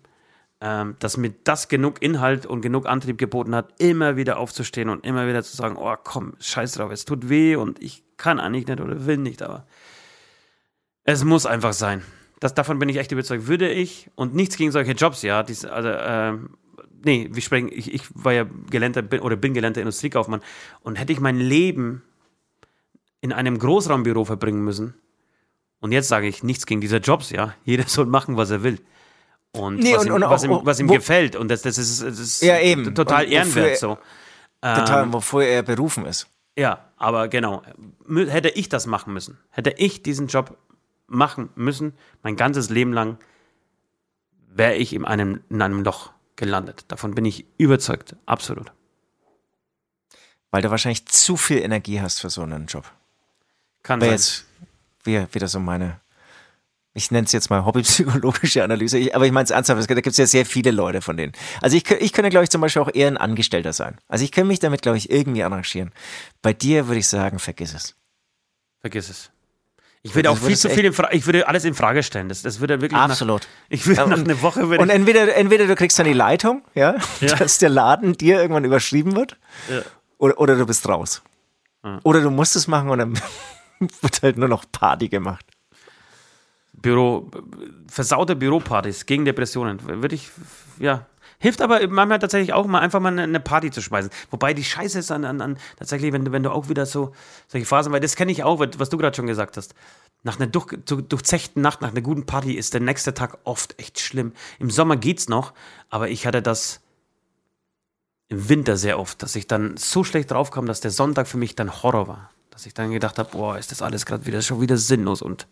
Speaker 2: ähm, dass mir das genug Inhalt und genug Antrieb geboten hat, immer wieder aufzustehen und immer wieder zu sagen, oh komm, scheiß drauf, es tut weh und ich kann eigentlich nicht oder will nicht, aber es muss einfach sein. Das, davon bin ich echt überzeugt. Würde ich, und nichts gegen solche Jobs, ja, dies, also, äh, nee, wir sprechen, ich, ich war ja gelernter bin, oder bin gelernter Industriekaufmann und hätte ich mein Leben in einem Großraumbüro verbringen müssen, und jetzt sage ich nichts gegen diese Jobs, ja, jeder soll machen, was er will. Und, nee, was, und, ihm, und was, ihm, was ihm gefällt. Und das, das ist, das ist
Speaker 3: ja, eben.
Speaker 2: total und ehrenwert
Speaker 3: er,
Speaker 2: so.
Speaker 3: Total, ähm, wofür er berufen ist.
Speaker 2: Ja, aber genau. Hätte ich das machen müssen, hätte ich diesen Job machen müssen, mein ganzes Leben lang, wäre ich in einem, in einem Loch gelandet. Davon bin ich überzeugt, absolut.
Speaker 3: Weil du wahrscheinlich zu viel Energie hast für so einen Job.
Speaker 2: Kann Wäre
Speaker 3: jetzt wieder, wieder so meine, ich nenne es jetzt mal hobbypsychologische Analyse, ich, aber ich meine es ernsthaft, da gibt es ja sehr viele Leute von denen. Also ich, ich könnte, glaube ich, zum Beispiel auch eher ein Angestellter sein. Also ich könnte mich damit, glaube ich, irgendwie arrangieren. Bei dir würde ich sagen, vergiss es.
Speaker 2: Vergiss es. Ich würde auch viel zu viel, ich würde alles in Frage stellen. Das, das würde wirklich.
Speaker 3: Absolut.
Speaker 2: Nach, ich würde
Speaker 3: nach
Speaker 2: einer Woche.
Speaker 3: Und entweder, entweder du kriegst dann die Leitung, ja, ja. dass der Laden dir irgendwann überschrieben wird, ja. oder, oder du bist raus. Ja. Oder du musst es machen und dann wird halt nur noch Party gemacht.
Speaker 2: Büro, versaute Büropartys gegen Depressionen. Würde ich, ja, Hilft aber manchmal tatsächlich auch mal einfach mal eine Party zu schmeißen. Wobei die Scheiße ist an, an, an tatsächlich, wenn du, wenn du auch wieder so solche Phasen, weil das kenne ich auch, was du gerade schon gesagt hast. Nach einer durch, durchzechten Nacht, nach einer guten Party ist der nächste Tag oft echt schlimm. Im Sommer geht's noch, aber ich hatte das im Winter sehr oft, dass ich dann so schlecht draufkam, dass der Sonntag für mich dann Horror war. Dass ich dann gedacht habe, boah, ist das alles gerade wieder schon wieder sinnlos und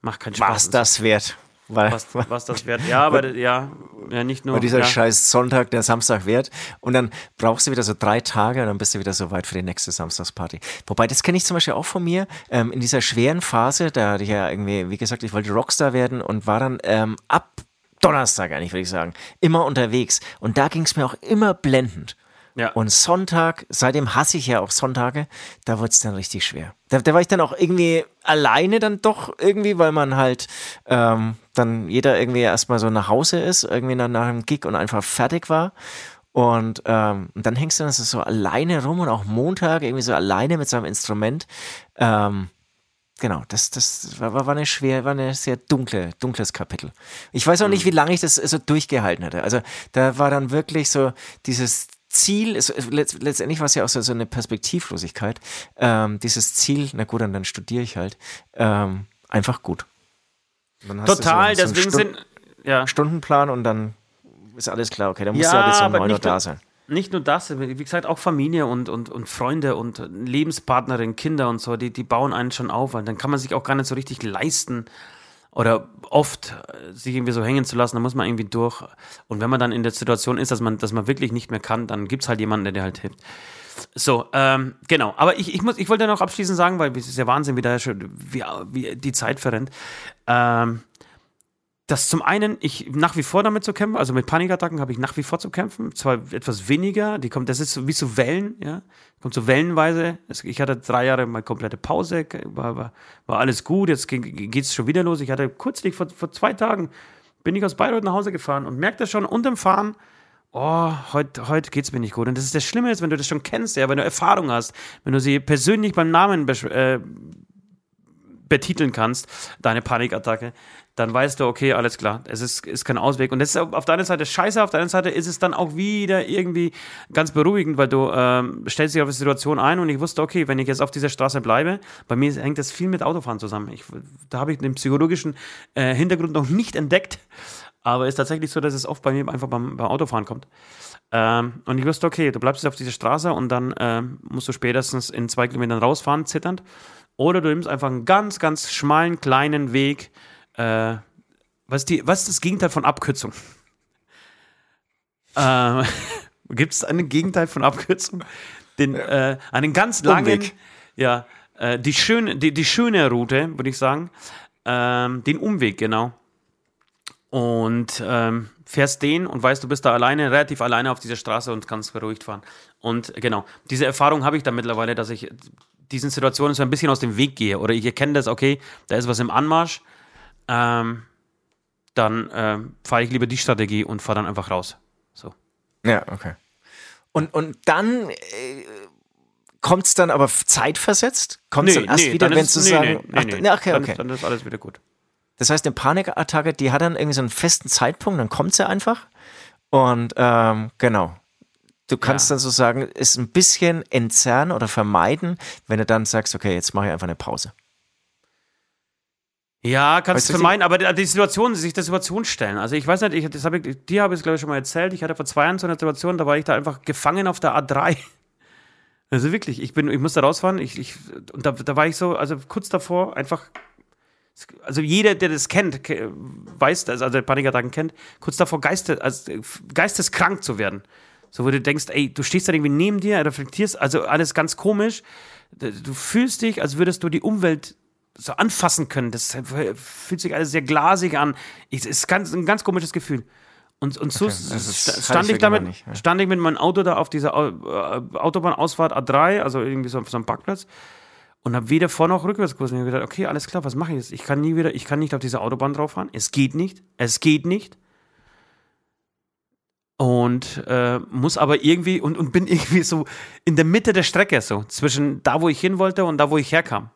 Speaker 2: macht keinen Spaß.
Speaker 3: Was das wert?
Speaker 2: Weil, was, was das wert. Ja, aber ja, ja, nicht nur.
Speaker 3: Weil dieser
Speaker 2: ja.
Speaker 3: scheiß Sonntag, der Samstag wert. Und dann brauchst du wieder so drei Tage und dann bist du wieder so weit für die nächste Samstagsparty. Wobei, das kenne ich zum Beispiel auch von mir. Ähm, in dieser schweren Phase, da hatte ich ja irgendwie, wie gesagt, ich wollte Rockstar werden und war dann ähm, ab Donnerstag eigentlich, würde ich sagen, immer unterwegs. Und da ging es mir auch immer blendend. Ja. Und Sonntag, seitdem hasse ich ja auch Sonntage, da wurde es dann richtig schwer. Da, da, war ich dann auch irgendwie alleine dann doch irgendwie, weil man halt ähm, dann jeder irgendwie erstmal so nach Hause ist, irgendwie dann nach einem Gig und einfach fertig war. Und, ähm, und dann hängst du dann so alleine rum und auch Montag irgendwie so alleine mit seinem Instrument. Ähm, genau, das, das war, war eine schwer, war eine sehr dunkle, dunkles Kapitel. Ich weiß auch nicht, mhm. wie lange ich das so durchgehalten hatte. Also da war dann wirklich so dieses Ziel, ist, letztendlich war es ja auch so, so eine Perspektivlosigkeit, ähm, dieses Ziel, na gut, dann, dann studiere ich halt, ähm, einfach gut.
Speaker 2: Total, so, so deswegen Stund sind,
Speaker 3: ja. Stundenplan und dann ist alles klar, okay, dann musst ja, du halt jetzt um 9 Uhr da sein.
Speaker 2: Nicht nur das, wie gesagt, auch Familie und, und, und Freunde und Lebenspartnerin, Kinder und so, die, die bauen einen schon auf, weil dann kann man sich auch gar nicht so richtig leisten, oder oft äh, sich irgendwie so hängen zu lassen, da muss man irgendwie durch. Und wenn man dann in der Situation ist, dass man, dass man wirklich nicht mehr kann, dann gibt es halt jemanden, der dir halt hilft. So, ähm, genau. Aber ich, ich, muss, ich wollte noch abschließend sagen, weil es ist ja Wahnsinn, wie, da schon, wie, wie die Zeit verrennt. Ähm, dass zum einen ich nach wie vor damit zu kämpfen, also mit Panikattacken habe ich nach wie vor zu kämpfen, zwar etwas weniger, die kommt, das ist wie so Wellen, ja, kommt so wellenweise. Ich hatte drei Jahre mal komplette Pause, war, war, war alles gut, jetzt geht es schon wieder los. Ich hatte kürzlich vor, vor zwei Tagen bin ich aus Bayreuth nach Hause gefahren und merkte schon unterm Fahren, oh, heute, heute geht es mir nicht gut. Und das ist das Schlimme ist, wenn du das schon kennst, ja, wenn du Erfahrung hast, wenn du sie persönlich beim Namen äh, betiteln kannst, deine Panikattacke, dann weißt du, okay, alles klar, es ist, ist kein Ausweg. Und das ist auf deiner Seite scheiße, auf der anderen Seite ist es dann auch wieder irgendwie ganz beruhigend, weil du ähm, stellst dich auf die Situation ein und ich wusste, okay, wenn ich jetzt auf dieser Straße bleibe, bei mir hängt das viel mit Autofahren zusammen. Ich, da habe ich den psychologischen äh, Hintergrund noch nicht entdeckt, aber es ist tatsächlich so, dass es oft bei mir einfach beim, beim Autofahren kommt. Ähm, und ich wusste, okay, du bleibst jetzt auf dieser Straße und dann ähm, musst du spätestens in zwei Kilometern rausfahren, zitternd. Oder du nimmst einfach einen ganz, ganz schmalen, kleinen Weg, äh, was, die, was ist das Gegenteil von Abkürzung? äh, Gibt es ein Gegenteil von Abkürzung? Den, äh, einen ganz langen, Umweg. ja, äh, die, schöne, die, die schöne Route, würde ich sagen. Ähm, den Umweg, genau. Und ähm, fährst den und weißt, du bist da alleine, relativ alleine auf dieser Straße und kannst beruhigt fahren. Und genau, diese Erfahrung habe ich da mittlerweile, dass ich diesen Situationen so ein bisschen aus dem Weg gehe. Oder ich erkenne das, okay, da ist was im Anmarsch ähm, dann äh, fahre ich lieber die Strategie und fahre dann einfach raus. So.
Speaker 3: Ja, okay. Und, und dann äh, kommt es dann aber zeitversetzt? Kommt es nee, dann erst nee, wieder, wenn zu nee, sagen,
Speaker 2: nee, nee, nee. Ach, okay, okay. Dann, dann ist alles wieder gut.
Speaker 3: Das heißt, eine Panikattacke, die hat dann irgendwie so einen festen Zeitpunkt, dann kommt sie einfach. Und ähm, genau. Du kannst ja. dann sozusagen es ein bisschen entzerren oder vermeiden, wenn du dann sagst, okay, jetzt mache ich einfach eine Pause.
Speaker 2: Ja, kannst du vermeiden, aber die, die Situation, sich der Situation stellen. Also ich weiß nicht, ich, das hab ich, dir habe ich es glaube ich schon mal erzählt. Ich hatte vor zwei Jahren so eine Situation, da war ich da einfach gefangen auf der A3. Also wirklich, ich bin, ich musste rausfahren, ich, ich, und da, da war ich so, also kurz davor, einfach, also jeder, der das kennt, weiß, also der Panikattacken kennt, kurz davor geiste, also geisteskrank zu werden. So, wo du denkst, ey, du stehst da irgendwie neben dir, reflektierst, also alles ganz komisch. Du fühlst dich, als würdest du die Umwelt so anfassen können. Das fühlt sich alles sehr glasig an. Es ist ganz, ein ganz komisches Gefühl. Und, und okay, so stand ich damit, nicht, ja. stand ich mit meinem Auto da auf dieser äh, Autobahnausfahrt A3, also irgendwie so auf so einem Parkplatz und habe weder vor noch rückwärts gewusst. Und ich habe gedacht, okay, alles klar, was mache ich jetzt? Ich kann nie wieder, ich kann nicht auf dieser Autobahn drauf fahren. Es geht nicht. Es geht nicht. Und äh, muss aber irgendwie und, und bin irgendwie so in der Mitte der Strecke, so zwischen da, wo ich hin wollte und da, wo ich herkam.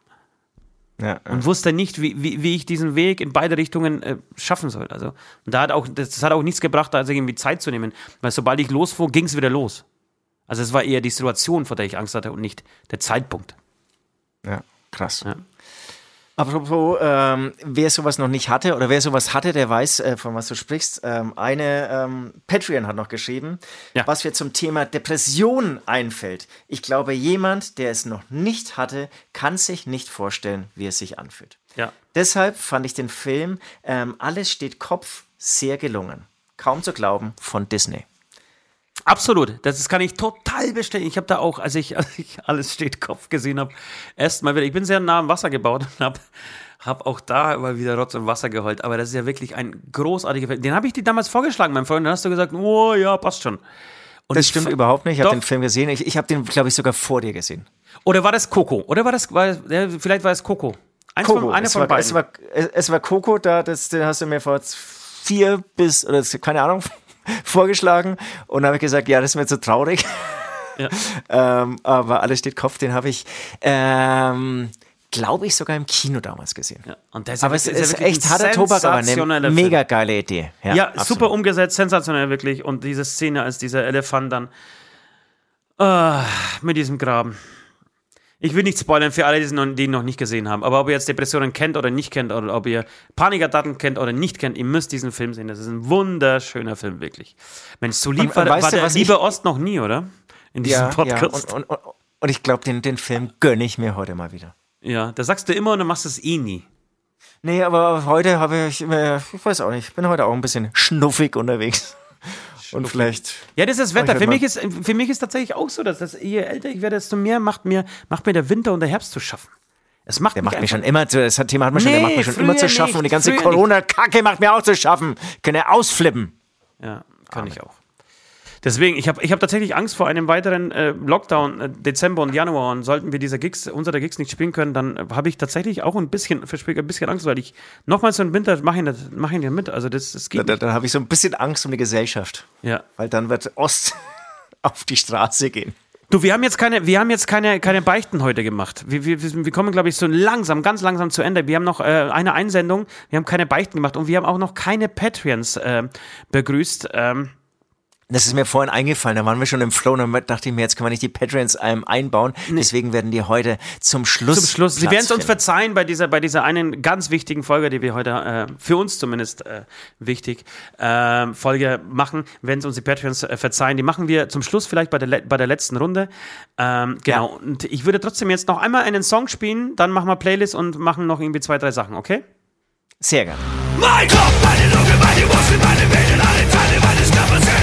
Speaker 2: Ja, und wusste nicht, wie, wie, wie ich diesen Weg in beide Richtungen äh, schaffen soll. Also, und da hat auch, das hat auch nichts gebracht, also irgendwie Zeit zu nehmen, weil sobald ich losfuhr, ging es wieder los. Also es war eher die Situation, vor der ich Angst hatte und nicht der Zeitpunkt.
Speaker 3: Ja, krass. Ja. Apropos, ähm, wer sowas noch nicht hatte oder wer sowas hatte, der weiß, äh, von was du sprichst. Ähm, eine ähm, Patreon hat noch geschrieben, ja. was mir zum Thema Depression einfällt. Ich glaube, jemand, der es noch nicht hatte, kann sich nicht vorstellen, wie es sich anfühlt.
Speaker 2: Ja.
Speaker 3: Deshalb fand ich den Film ähm, Alles steht Kopf sehr gelungen. Kaum zu glauben von Disney.
Speaker 2: Absolut, das kann ich total bestätigen. Ich habe da auch, als ich, als ich alles steht Kopf gesehen habe, erstmal wieder, ich bin sehr nah am Wasser gebaut und habe hab auch da immer wieder Rotz und Wasser geheult. Aber das ist ja wirklich ein großartiger Film. Den habe ich dir damals vorgeschlagen, mein Freund. Dann hast du gesagt, oh ja, passt schon.
Speaker 3: Und das stimmt überhaupt nicht. Ich habe den Film gesehen. Ich, ich habe den, glaube ich, sogar vor dir gesehen.
Speaker 2: Oder war das Coco? Oder war das, war, ja, vielleicht war es Coco.
Speaker 3: Eins Coco. Von, eine es von war, beiden. Es war, es war Coco, da, das, den hast du mir vor vier bis, oder keine Ahnung, vorgeschlagen und habe ich gesagt, ja, das ist mir zu traurig. Ja. ähm, aber alles steht Kopf, den habe ich, ähm, glaube ich, sogar im Kino damals gesehen. Ja, aber
Speaker 2: ist,
Speaker 3: es ist, ist echt harter Tobak, aber eine mega geile Idee.
Speaker 2: Ja, ja super umgesetzt, sensationell wirklich. Und diese Szene, als dieser Elefant dann uh, mit diesem Graben. Ich will nicht spoilern für alle, die ihn noch nicht gesehen haben. Aber ob ihr jetzt Depressionen kennt oder nicht kennt, oder ob ihr Panikattacken kennt oder nicht kennt, ihr müsst diesen Film sehen. Das ist ein wunderschöner Film, wirklich. Mensch, so lieb war, war der Liebe ich, Ost noch nie, oder?
Speaker 3: In diesem ja, Podcast. Ja. Und, und, und, ich glaube, den, den Film gönne ich mir heute mal wieder.
Speaker 2: Ja, das sagst du immer und du machst es eh nie.
Speaker 3: Nee, aber heute habe ich, ich weiß auch nicht, ich bin heute auch ein bisschen schnuffig unterwegs. Und vielleicht.
Speaker 2: Ja, das ist das Wetter. Für mich ist, für mich ist tatsächlich auch so, dass das, je älter ich werde, desto mehr macht mir, macht mir der Winter und der Herbst zu schaffen. Es macht
Speaker 3: der macht mir schon immer zu, das Thema hat man schon, nee, der macht mir schon immer zu schaffen nicht, und die ganze Corona-Kacke macht mir auch zu schaffen. Können ja ausflippen.
Speaker 2: Ja, kann Amen. ich auch. Deswegen, ich habe ich hab tatsächlich Angst vor einem weiteren äh, Lockdown, äh, Dezember und Januar. Und sollten wir diese Gigs, unsere Gigs nicht spielen können, dann äh, habe ich tatsächlich auch ein bisschen, ein bisschen Angst, weil ich nochmal so einen Winter mache ich, mach ich nicht mit. Also das, das
Speaker 3: geht. Da, dann habe ich so ein bisschen Angst um die Gesellschaft.
Speaker 2: Ja.
Speaker 3: Weil dann wird Ost auf die Straße gehen.
Speaker 2: Du, wir haben jetzt keine, wir haben jetzt keine, keine Beichten heute gemacht. Wir, wir, wir kommen, glaube ich, so langsam, ganz langsam zu Ende. Wir haben noch äh, eine Einsendung, wir haben keine Beichten gemacht und wir haben auch noch keine Patreons äh, begrüßt. Ähm,
Speaker 3: das ist mir vorhin eingefallen, da waren wir schon im Flow und dann dachte ich mir, jetzt können wir nicht die Patreons ähm, einbauen. Nee. Deswegen werden die heute zum Schluss.
Speaker 2: Zum Schluss. Sie werden es uns verzeihen bei dieser, bei dieser einen ganz wichtigen Folge, die wir heute, äh, für uns zumindest äh, wichtig, äh, Folge machen, wenn es uns die Patreons äh, verzeihen. Die machen wir zum Schluss vielleicht bei der, bei der letzten Runde. Ähm, genau. Ja. Und ich würde trotzdem jetzt noch einmal einen Song spielen, dann machen wir Playlist und machen noch irgendwie zwei, drei Sachen, okay?
Speaker 3: Sehr gerne.
Speaker 1: Mein Kopf, meine Lunge, meine Muskeln, meine Venen, alle Teile meines Körpers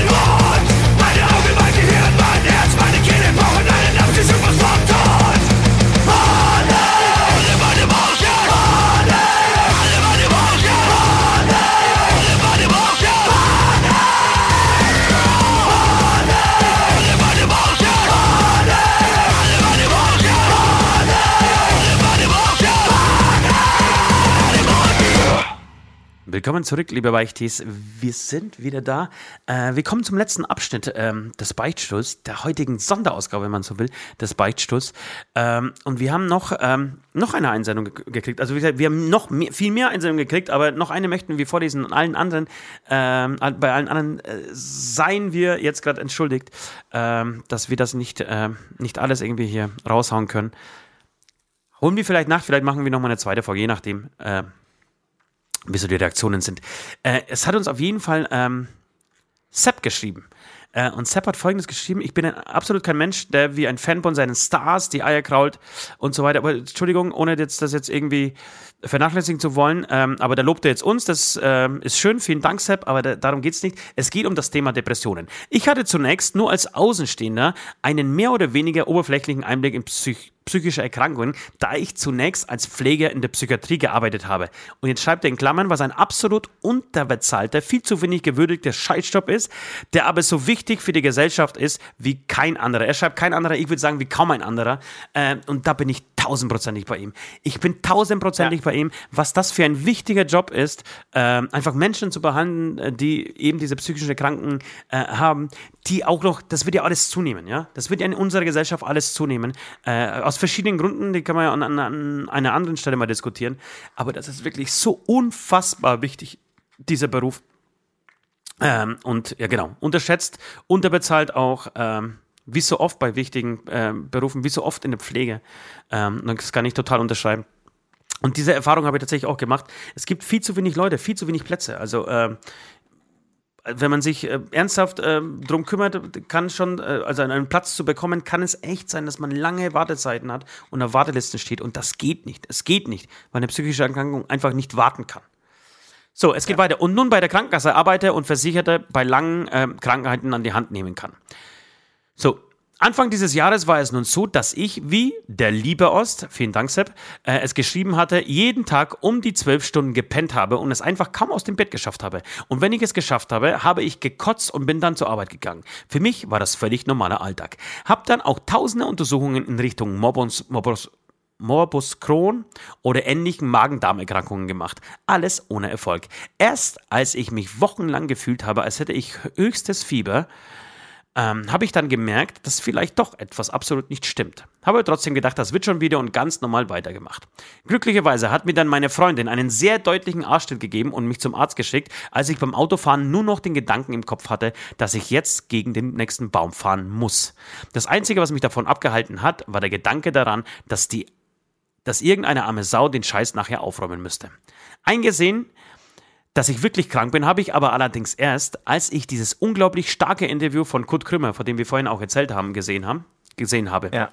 Speaker 2: Willkommen zurück, liebe Beichtis. Wir sind wieder da. Äh, wir kommen zum letzten Abschnitt ähm, des Beichtstuhls, der heutigen Sonderausgabe, wenn man so will, des Beichtstuhls. Ähm, und wir haben noch, ähm, noch eine Einsendung ge gekriegt. Also wie gesagt, wir haben noch mehr, viel mehr Einsendungen gekriegt, aber noch eine möchten wir vorlesen. Und allen anderen, ähm, bei allen anderen äh, seien wir jetzt gerade entschuldigt, ähm, dass wir das nicht, äh, nicht alles irgendwie hier raushauen können. Holen wir vielleicht nach, vielleicht machen wir noch mal eine zweite Folge, je nachdem. Wie so die Reaktionen sind. Äh, es hat uns auf jeden Fall ähm, Sepp geschrieben. Äh, und Sepp hat folgendes geschrieben: Ich bin ein, absolut kein Mensch, der wie ein Fan von seinen Stars die Eier krault und so weiter. Aber Entschuldigung, ohne jetzt, das jetzt irgendwie vernachlässigen zu wollen, ähm, aber da lobt er jetzt uns, das ähm, ist schön, vielen Dank, Sepp, aber da, darum geht es nicht. Es geht um das Thema Depressionen. Ich hatte zunächst nur als Außenstehender einen mehr oder weniger oberflächlichen Einblick in Psych psychische Erkrankungen, da ich zunächst als Pfleger in der Psychiatrie gearbeitet habe. Und jetzt schreibt er in Klammern, was ein absolut unterbezahlter, viel zu wenig gewürdigter Scheißjob ist, der aber so wichtig für die Gesellschaft ist wie kein anderer. Er schreibt kein anderer, ich würde sagen wie kaum ein anderer. Äh, und da bin ich tausendprozentig bei ihm. Ich bin tausendprozentig ja. bei ihm, was das für ein wichtiger Job ist, äh, einfach Menschen zu behandeln, äh, die eben diese psychischen Erkrankungen äh, haben, die auch noch, das wird ja alles zunehmen, ja. Das wird ja in unserer Gesellschaft alles zunehmen. Äh, aus verschiedenen Gründen, die kann man ja an, an, an einer anderen Stelle mal diskutieren. Aber das ist wirklich so unfassbar wichtig, dieser Beruf. Ähm, und ja, genau, unterschätzt, unterbezahlt auch. Ähm, wie so oft bei wichtigen äh, Berufen, wie so oft in der Pflege. Ähm, das kann ich total unterschreiben. Und diese Erfahrung habe ich tatsächlich auch gemacht. Es gibt viel zu wenig Leute, viel zu wenig Plätze. Also äh, wenn man sich äh, ernsthaft äh, drum kümmert, kann schon, äh, also einen Platz zu bekommen, kann es echt sein, dass man lange Wartezeiten hat und auf Wartelisten steht. Und das geht nicht. Es geht nicht, weil eine psychische Erkrankung einfach nicht warten kann. So, es geht ja. weiter. Und nun bei der Krankenkasse arbeite und Versicherte bei langen äh, Krankheiten an die Hand nehmen kann. So, Anfang dieses Jahres war es nun so, dass ich, wie der liebe Ost, vielen Dank Sepp, äh, es geschrieben hatte, jeden Tag um die zwölf Stunden gepennt habe und es einfach kaum aus dem Bett geschafft habe. Und wenn ich es geschafft habe, habe ich gekotzt und bin dann zur Arbeit gegangen. Für mich war das völlig normaler Alltag. Hab dann auch tausende Untersuchungen in Richtung Morbus, Morbus, Morbus Crohn oder ähnlichen Magen-Darm-Erkrankungen gemacht. Alles ohne Erfolg. Erst als ich mich wochenlang gefühlt habe, als hätte ich höchstes Fieber, ähm, habe ich dann gemerkt, dass vielleicht doch etwas absolut nicht stimmt. Habe trotzdem gedacht, das wird schon wieder und ganz normal weitergemacht. Glücklicherweise hat mir dann meine Freundin einen sehr deutlichen Arschtritt gegeben und mich zum Arzt geschickt, als ich beim Autofahren nur noch den Gedanken im Kopf hatte, dass ich jetzt gegen den nächsten Baum fahren muss. Das Einzige, was mich davon abgehalten hat, war der Gedanke daran, dass die dass irgendeine arme Sau den Scheiß nachher aufräumen müsste. Eingesehen dass ich wirklich krank bin, habe ich aber allerdings erst, als ich dieses unglaublich starke Interview von Kurt Krümmer, von dem wir vorhin auch erzählt haben, gesehen haben, gesehen habe.
Speaker 3: Ja.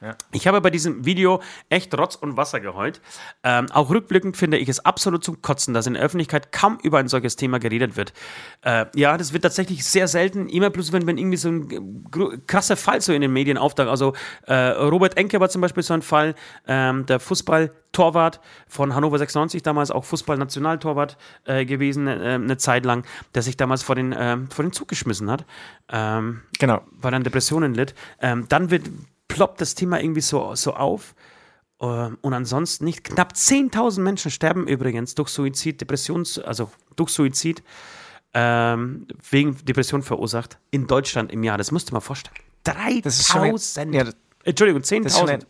Speaker 2: Ja. Ich habe bei diesem Video echt Rotz und Wasser geheult. Ähm, auch rückblickend finde ich es absolut zum Kotzen, dass in der Öffentlichkeit kaum über ein solches Thema geredet wird. Äh, ja, das wird tatsächlich sehr selten, immer bloß wenn, wenn irgendwie so ein krasser Fall so in den Medien auftaucht. Also äh, Robert Enke war zum Beispiel so ein Fall, ähm, der Fußballtorwart von Hannover 96, damals auch Fußballnationaltorwart äh, gewesen, äh, eine Zeit lang, der sich damals vor den, äh, vor den Zug geschmissen hat. Ähm, genau. Weil er an Depressionen litt. Ähm, dann wird ploppt das Thema irgendwie so, so auf. Ähm, und ansonsten nicht. Knapp 10.000 Menschen sterben übrigens durch Suizid, Depressions, also durch Suizid, ähm, wegen Depression verursacht in Deutschland im Jahr. Das musst du mal vorstellen. 3.000. Ja, Entschuldigung, 10.000.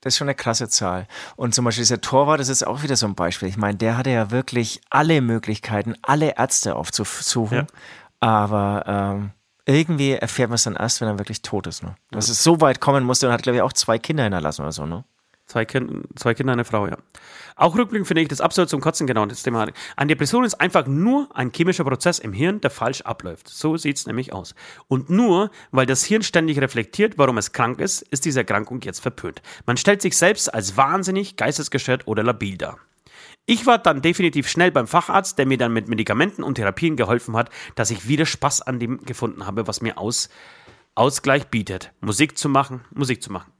Speaker 3: Das ist schon eine krasse Zahl. Und zum Beispiel dieser Torwart, das ist auch wieder so ein Beispiel. Ich meine, der hatte ja wirklich alle Möglichkeiten, alle Ärzte aufzusuchen. Ja. Aber ähm, irgendwie erfährt man es dann erst, wenn er wirklich tot ist. Ne? Dass es so weit kommen musste und hat, glaube ich, auch zwei Kinder hinterlassen oder so, ne?
Speaker 2: Zwei, kind, zwei Kinder, eine Frau, ja. Auch rückblickend finde ich das absolut zum Kotzen genau das Thema. Eine Depression ist einfach nur ein chemischer Prozess im Hirn, der falsch abläuft. So sieht es nämlich aus. Und nur, weil das Hirn ständig reflektiert, warum es krank ist, ist diese Erkrankung jetzt verpönt. Man stellt sich selbst als wahnsinnig, geistesgestört oder labil dar. Ich war dann definitiv schnell beim Facharzt, der mir dann mit Medikamenten und Therapien geholfen hat, dass ich wieder Spaß an dem gefunden habe, was mir aus, Ausgleich bietet. Musik zu machen, Musik zu machen.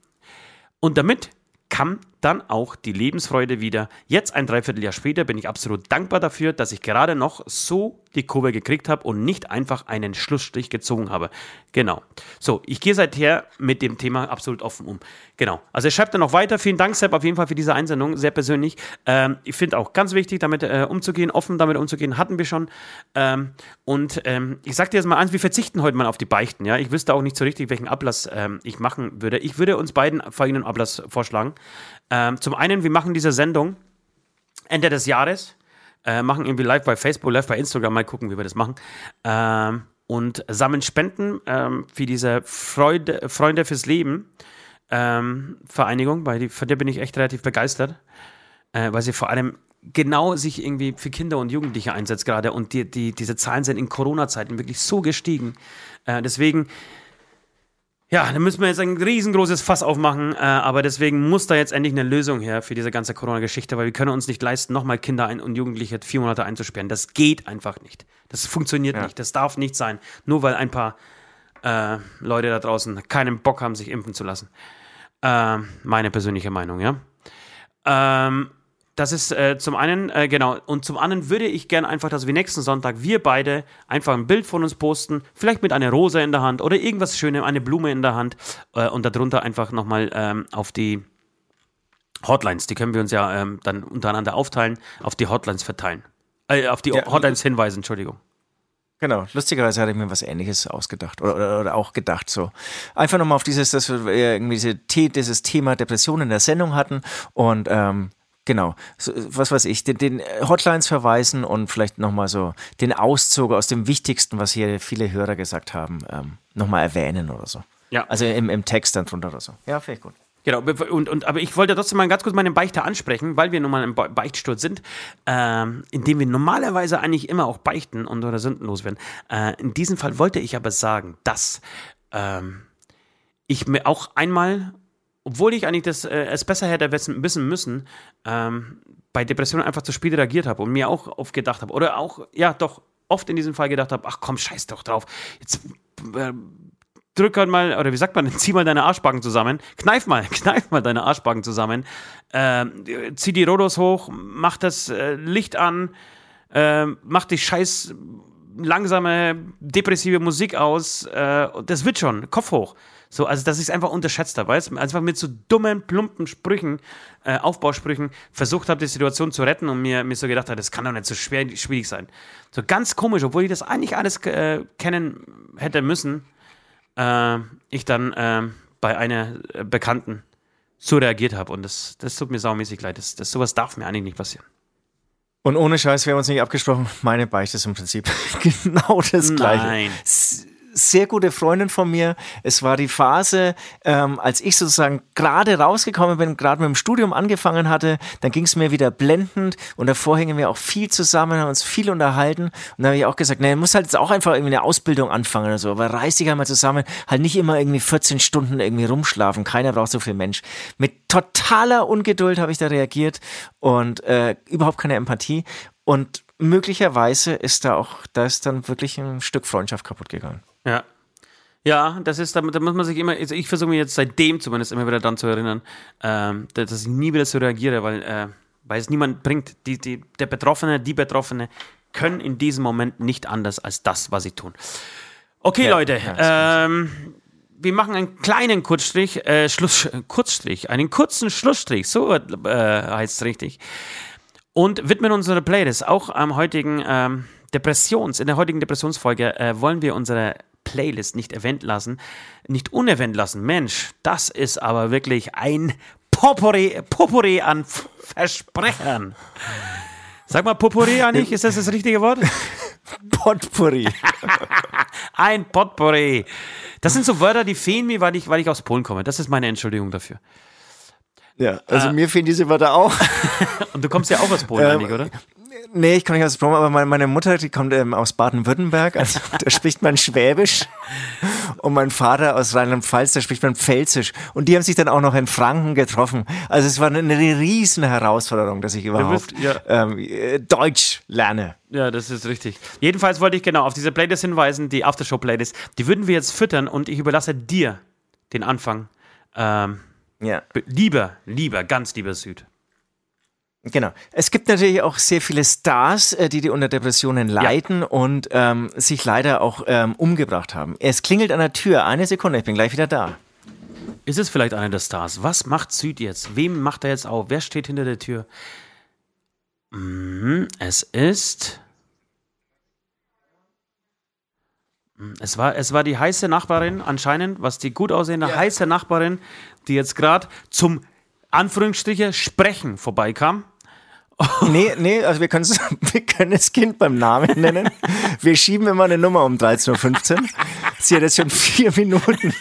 Speaker 2: Und damit kam dann auch die Lebensfreude wieder. Jetzt ein Dreivierteljahr später bin ich absolut dankbar dafür, dass ich gerade noch so die Kurve gekriegt habe und nicht einfach einen Schlussstrich gezogen habe. Genau. So, ich gehe seither mit dem Thema absolut offen um. Genau. Also schreibt dann noch weiter. Vielen Dank, Sepp, auf jeden Fall für diese Einsendung. Sehr persönlich. Ähm, ich finde auch ganz wichtig, damit äh, umzugehen, offen damit umzugehen, hatten wir schon. Ähm, und ähm, ich sage dir jetzt mal eins, wir verzichten heute mal auf die Beichten. Ja? Ich wüsste auch nicht so richtig, welchen Ablass ähm, ich machen würde. Ich würde uns beiden folgenden Ablass vorschlagen. Ähm, zum einen, wir machen diese Sendung Ende des Jahres, äh, machen irgendwie live bei Facebook, live bei Instagram, mal gucken, wie wir das machen. Ähm, und sammeln Spenden ähm, für diese Freude, Freunde fürs Leben ähm, Vereinigung, weil die, von der bin ich echt relativ begeistert, äh, weil sie vor allem genau sich irgendwie für Kinder und Jugendliche einsetzt gerade und die, die, diese Zahlen sind in Corona-Zeiten wirklich so gestiegen. Äh, deswegen ja, da müssen wir jetzt ein riesengroßes Fass aufmachen, äh, aber deswegen muss da jetzt endlich eine Lösung her für diese ganze Corona-Geschichte, weil wir können uns nicht leisten, nochmal Kinder ein und Jugendliche vier Monate einzusperren. Das geht einfach nicht. Das funktioniert ja. nicht. Das darf nicht sein. Nur weil ein paar äh, Leute da draußen keinen Bock haben, sich impfen zu lassen. Äh, meine persönliche Meinung, ja. Ähm, das ist äh, zum einen, äh, genau, und zum anderen würde ich gerne einfach, dass wir nächsten Sonntag, wir beide, einfach ein Bild von uns posten, vielleicht mit einer Rose in der Hand oder irgendwas Schönes, eine Blume in der Hand äh, und darunter einfach nochmal ähm, auf die Hotlines, die können wir uns ja ähm, dann untereinander aufteilen, auf die Hotlines verteilen. Äh, auf die ja, Hotlines hinweisen, Entschuldigung.
Speaker 3: Genau, lustigerweise hatte ich mir was ähnliches ausgedacht oder, oder, oder auch gedacht so. Einfach nochmal auf dieses, dass wir irgendwie diese, dieses Thema Depression in der Sendung hatten und ähm, Genau, so, was weiß ich, den, den, Hotlines verweisen und vielleicht nochmal so den Auszug aus dem Wichtigsten, was hier viele Hörer gesagt haben, ähm, nochmal erwähnen oder so. Ja. Also im, im Text dann drunter oder so. Ja, vielleicht gut.
Speaker 2: Genau, und, und, aber ich wollte trotzdem mal ganz kurz meine Beichte ansprechen, weil wir nun mal im Beichtstuhl sind, ähm, in dem wir normalerweise eigentlich immer auch beichten und oder sündenlos werden. Äh, in diesem Fall wollte ich aber sagen, dass ähm, ich mir auch einmal, obwohl ich eigentlich das, äh, es besser hätte wissen müssen, ähm, bei Depressionen einfach zu spät reagiert habe und mir auch oft gedacht habe, oder auch, ja, doch oft in diesem Fall gedacht habe, ach komm, scheiß doch drauf, jetzt äh, drück halt mal, oder wie sagt man, zieh mal deine Arschbacken zusammen, kneif mal, kneif mal deine Arschbacken zusammen, äh, zieh die Rodos hoch, mach das äh, Licht an, äh, mach die scheiß langsame, depressive Musik aus, äh, das wird schon, Kopf hoch. So, also, dass ich es einfach unterschätzt habe, weißt Einfach mit so dummen, plumpen Sprüchen, äh, Aufbausprüchen versucht habe, die Situation zu retten und mir, mir so gedacht habe, das kann doch nicht so schwer, schwierig sein. So ganz komisch, obwohl ich das eigentlich alles äh, kennen hätte müssen, äh, ich dann äh, bei einer äh, Bekannten so reagiert habe. Und das, das tut mir saumäßig leid. Das, das, sowas darf mir eigentlich nicht passieren.
Speaker 3: Und ohne Scheiß, wir haben uns nicht abgesprochen. Meine Beichte ist im Prinzip genau das Gleiche.
Speaker 2: Nein
Speaker 3: sehr gute Freundin von mir. Es war die Phase, ähm, als ich sozusagen gerade rausgekommen bin, gerade mit dem Studium angefangen hatte, dann ging es mir wieder blendend und davor hingen wir auch viel zusammen, haben uns viel unterhalten und da habe ich auch gesagt, nee, du musst halt jetzt auch einfach irgendwie eine Ausbildung anfangen oder so, aber reiß dich einmal zusammen, halt nicht immer irgendwie 14 Stunden irgendwie rumschlafen, keiner braucht so viel Mensch. Mit totaler Ungeduld habe ich da reagiert und äh, überhaupt keine Empathie und möglicherweise ist da auch, da ist dann wirklich ein Stück Freundschaft kaputt gegangen.
Speaker 2: Ja. Ja, das ist, da, da muss man sich immer, also ich versuche mir jetzt seitdem zumindest immer wieder dann zu erinnern, ähm, dass ich nie wieder so reagiere, weil, äh, weil es niemand bringt. Die, die, der Betroffene, die Betroffene können in diesem Moment nicht anders als das, was sie tun. Okay, ja, Leute, ja, ähm, wir machen einen kleinen Kurzstrich, äh, Schluss, Kurzstrich, einen kurzen Schlussstrich, so äh, heißt es richtig. Und widmen unsere Playlist auch am heutigen ähm, Depressions, in der heutigen Depressionsfolge äh, wollen wir unsere Playlist nicht erwähnt lassen, nicht unerwähnt lassen. Mensch, das ist aber wirklich ein Potpourri, Potpourri an Versprechern. Sag mal Potpourri, Annik, ist das das richtige Wort?
Speaker 3: Potpourri.
Speaker 2: ein Potpourri. Das sind so Wörter, die fehlen mir, weil ich, weil ich aus Polen komme. Das ist meine Entschuldigung dafür.
Speaker 3: Ja, also äh, mir fehlen diese Wörter auch.
Speaker 2: Und du kommst ja auch aus Polen, ähm, Annik, oder?
Speaker 3: Nee, ich komme nicht aus Brom, aber meine, meine Mutter, die kommt ähm, aus Baden-Württemberg, also da spricht man Schwäbisch. Und mein Vater aus Rheinland-Pfalz, da spricht man Pfälzisch. Und die haben sich dann auch noch in Franken getroffen. Also es war eine, eine riesen Herausforderung, dass ich überhaupt bist, ja. ähm, äh, Deutsch lerne.
Speaker 2: Ja, das ist richtig. Jedenfalls wollte ich genau auf diese Playlist hinweisen, die Aftershow-Playlist. Die würden wir jetzt füttern und ich überlasse dir den Anfang. Ähm, ja. Lieber, lieber, ganz lieber Süd.
Speaker 3: Genau. Es gibt natürlich auch sehr viele Stars, äh, die die unter Depressionen leiden ja. und ähm, sich leider auch ähm, umgebracht haben. Es klingelt an der Tür. Eine Sekunde, ich bin gleich wieder da.
Speaker 2: Ist es vielleicht einer der Stars? Was macht Süd jetzt? Wem macht er jetzt auf? Wer steht hinter der Tür? Mhm, es ist. Mhm, es war, es war die heiße Nachbarin, anscheinend, was die gut aussehende ja. heiße Nachbarin, die jetzt gerade zum Anführungsstriche Sprechen vorbeikam.
Speaker 3: Nee, nee, also wir, wir können das Kind beim Namen nennen. Wir schieben immer eine Nummer um 13.15 Uhr. Sie hat jetzt schon vier Minuten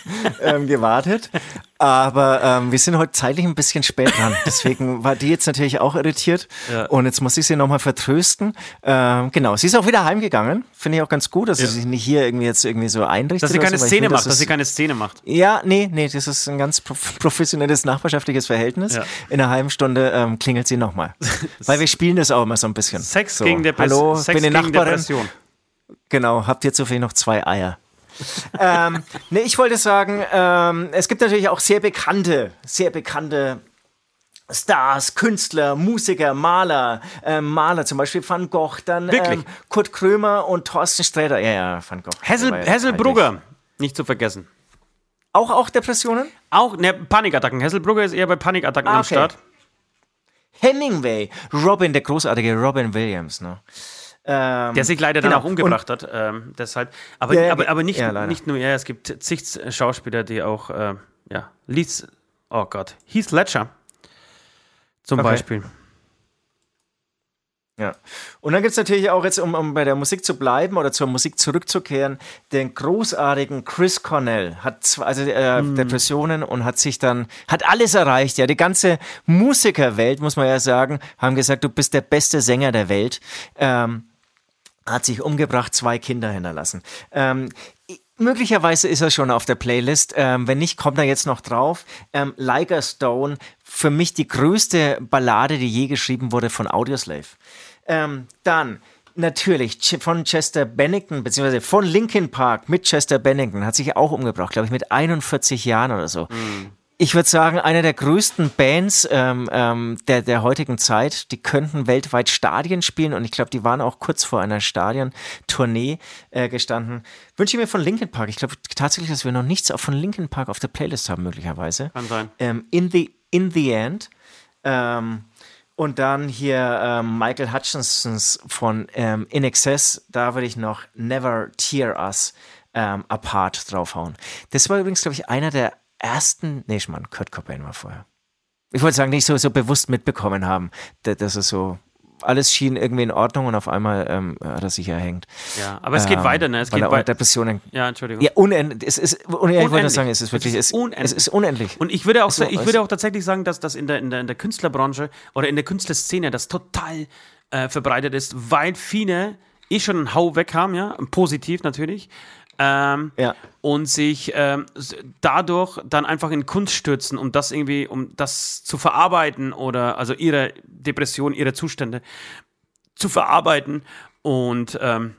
Speaker 3: ähm, gewartet. Aber ähm, wir sind heute zeitlich ein bisschen spät dran. Deswegen war die jetzt natürlich auch irritiert. Ja. Und jetzt muss ich sie nochmal vertrösten. Ähm, genau, sie ist auch wieder heimgegangen. Finde ich auch ganz gut, dass ja. sie sich nicht hier irgendwie jetzt irgendwie so einrichtet.
Speaker 2: Dass sie keine so, Szene macht, dass sie keine Szene macht.
Speaker 3: Ja, nee, nee, das ist ein ganz professionelles nachbarschaftliches Verhältnis. Ja. In einer halben Stunde ähm, klingelt sie nochmal. Weil wir spielen das auch immer so ein bisschen.
Speaker 2: Sex
Speaker 3: so.
Speaker 2: gegen Depression.
Speaker 3: Hallo, Sex bin die Nachbarin. Depression. Genau, habt ihr zufällig noch zwei Eier? Ähm, nee, ich wollte sagen, ähm, es gibt natürlich auch sehr bekannte, sehr bekannte Stars, Künstler, Musiker, Maler, äh, Maler, zum Beispiel Van Gogh, dann ähm, Kurt Krömer und Thorsten Sträter. Ja, ja, Van Gogh.
Speaker 2: Hessel, Hesselbrugger, nicht zu vergessen.
Speaker 3: Auch, auch Depressionen?
Speaker 2: Auch, ne, Panikattacken. Hesselbrugger ist eher bei Panikattacken ah, okay. am Start.
Speaker 3: Hemingway, Robin, der großartige Robin Williams, ne?
Speaker 2: Ähm, der sich leider genau. dann auch umgebracht und, hat. Ähm, deshalb. Aber, ja, aber, aber nicht, ja, nicht nur er, es gibt zig Schauspieler, die auch, äh, ja, Leeds, oh Gott, Heath Ledger zum okay. Beispiel.
Speaker 3: Ja. Und dann gibt es natürlich auch jetzt, um, um, bei der Musik zu bleiben oder zur Musik zurückzukehren, den großartigen Chris Cornell. Hat zwei, also äh, mm. Depressionen und hat sich dann, hat alles erreicht. Ja, die ganze Musikerwelt, muss man ja sagen, haben gesagt, du bist der beste Sänger der Welt. Ähm, hat sich umgebracht, zwei Kinder hinterlassen. Ähm, Möglicherweise ist er schon auf der Playlist. Ähm, wenn nicht, kommt er jetzt noch drauf. Ähm, like a Stone, für mich die größte Ballade, die je geschrieben wurde von Audioslave. Ähm, dann natürlich von Chester Bennington, beziehungsweise von Linkin Park mit Chester Bennington, hat sich auch umgebracht, glaube ich, mit 41 Jahren oder so. Mhm ich würde sagen, eine der größten Bands ähm, ähm, der, der heutigen Zeit. Die könnten weltweit Stadien spielen und ich glaube, die waren auch kurz vor einer Stadion-Tournee äh, gestanden. Wünsche ich mir von Linkin Park. Ich glaube tatsächlich, dass wir noch nichts von Linkin Park auf der Playlist haben, möglicherweise.
Speaker 2: Kann sein.
Speaker 3: Ähm, in, the, in the End. Ähm, und dann hier ähm, Michael Hutchinsons von ähm, In Excess. Da würde ich noch Never Tear Us Apart draufhauen. Das war übrigens, glaube ich, einer der ersten, nee, ich meine, Kurt Cobain war vorher. Ich wollte sagen, nicht so, so bewusst mitbekommen haben, dass er so alles schien irgendwie in Ordnung und auf einmal ähm, hat er sich erhängt.
Speaker 2: Ja, aber es geht ähm, weiter, ne? Es geht
Speaker 3: weiter. Depressionen.
Speaker 2: Ja, Entschuldigung.
Speaker 3: Ja, unendlich. Es ist, unendlich. Ich wollte sagen, es ist wirklich, es ist unendlich. Es ist unendlich.
Speaker 2: Und ich würde auch, so, ich würde auch tatsächlich sagen, dass das in der, in der, in der Künstlerbranche oder in der Künstlerszene das total äh, verbreitet ist, weil viele eh schon einen Hau weg haben, ja, positiv natürlich, ähm, ja. und sich ähm, dadurch dann einfach in Kunst stürzen, um das irgendwie, um das zu verarbeiten oder also ihre Depression, ihre Zustände zu verarbeiten und, ähm,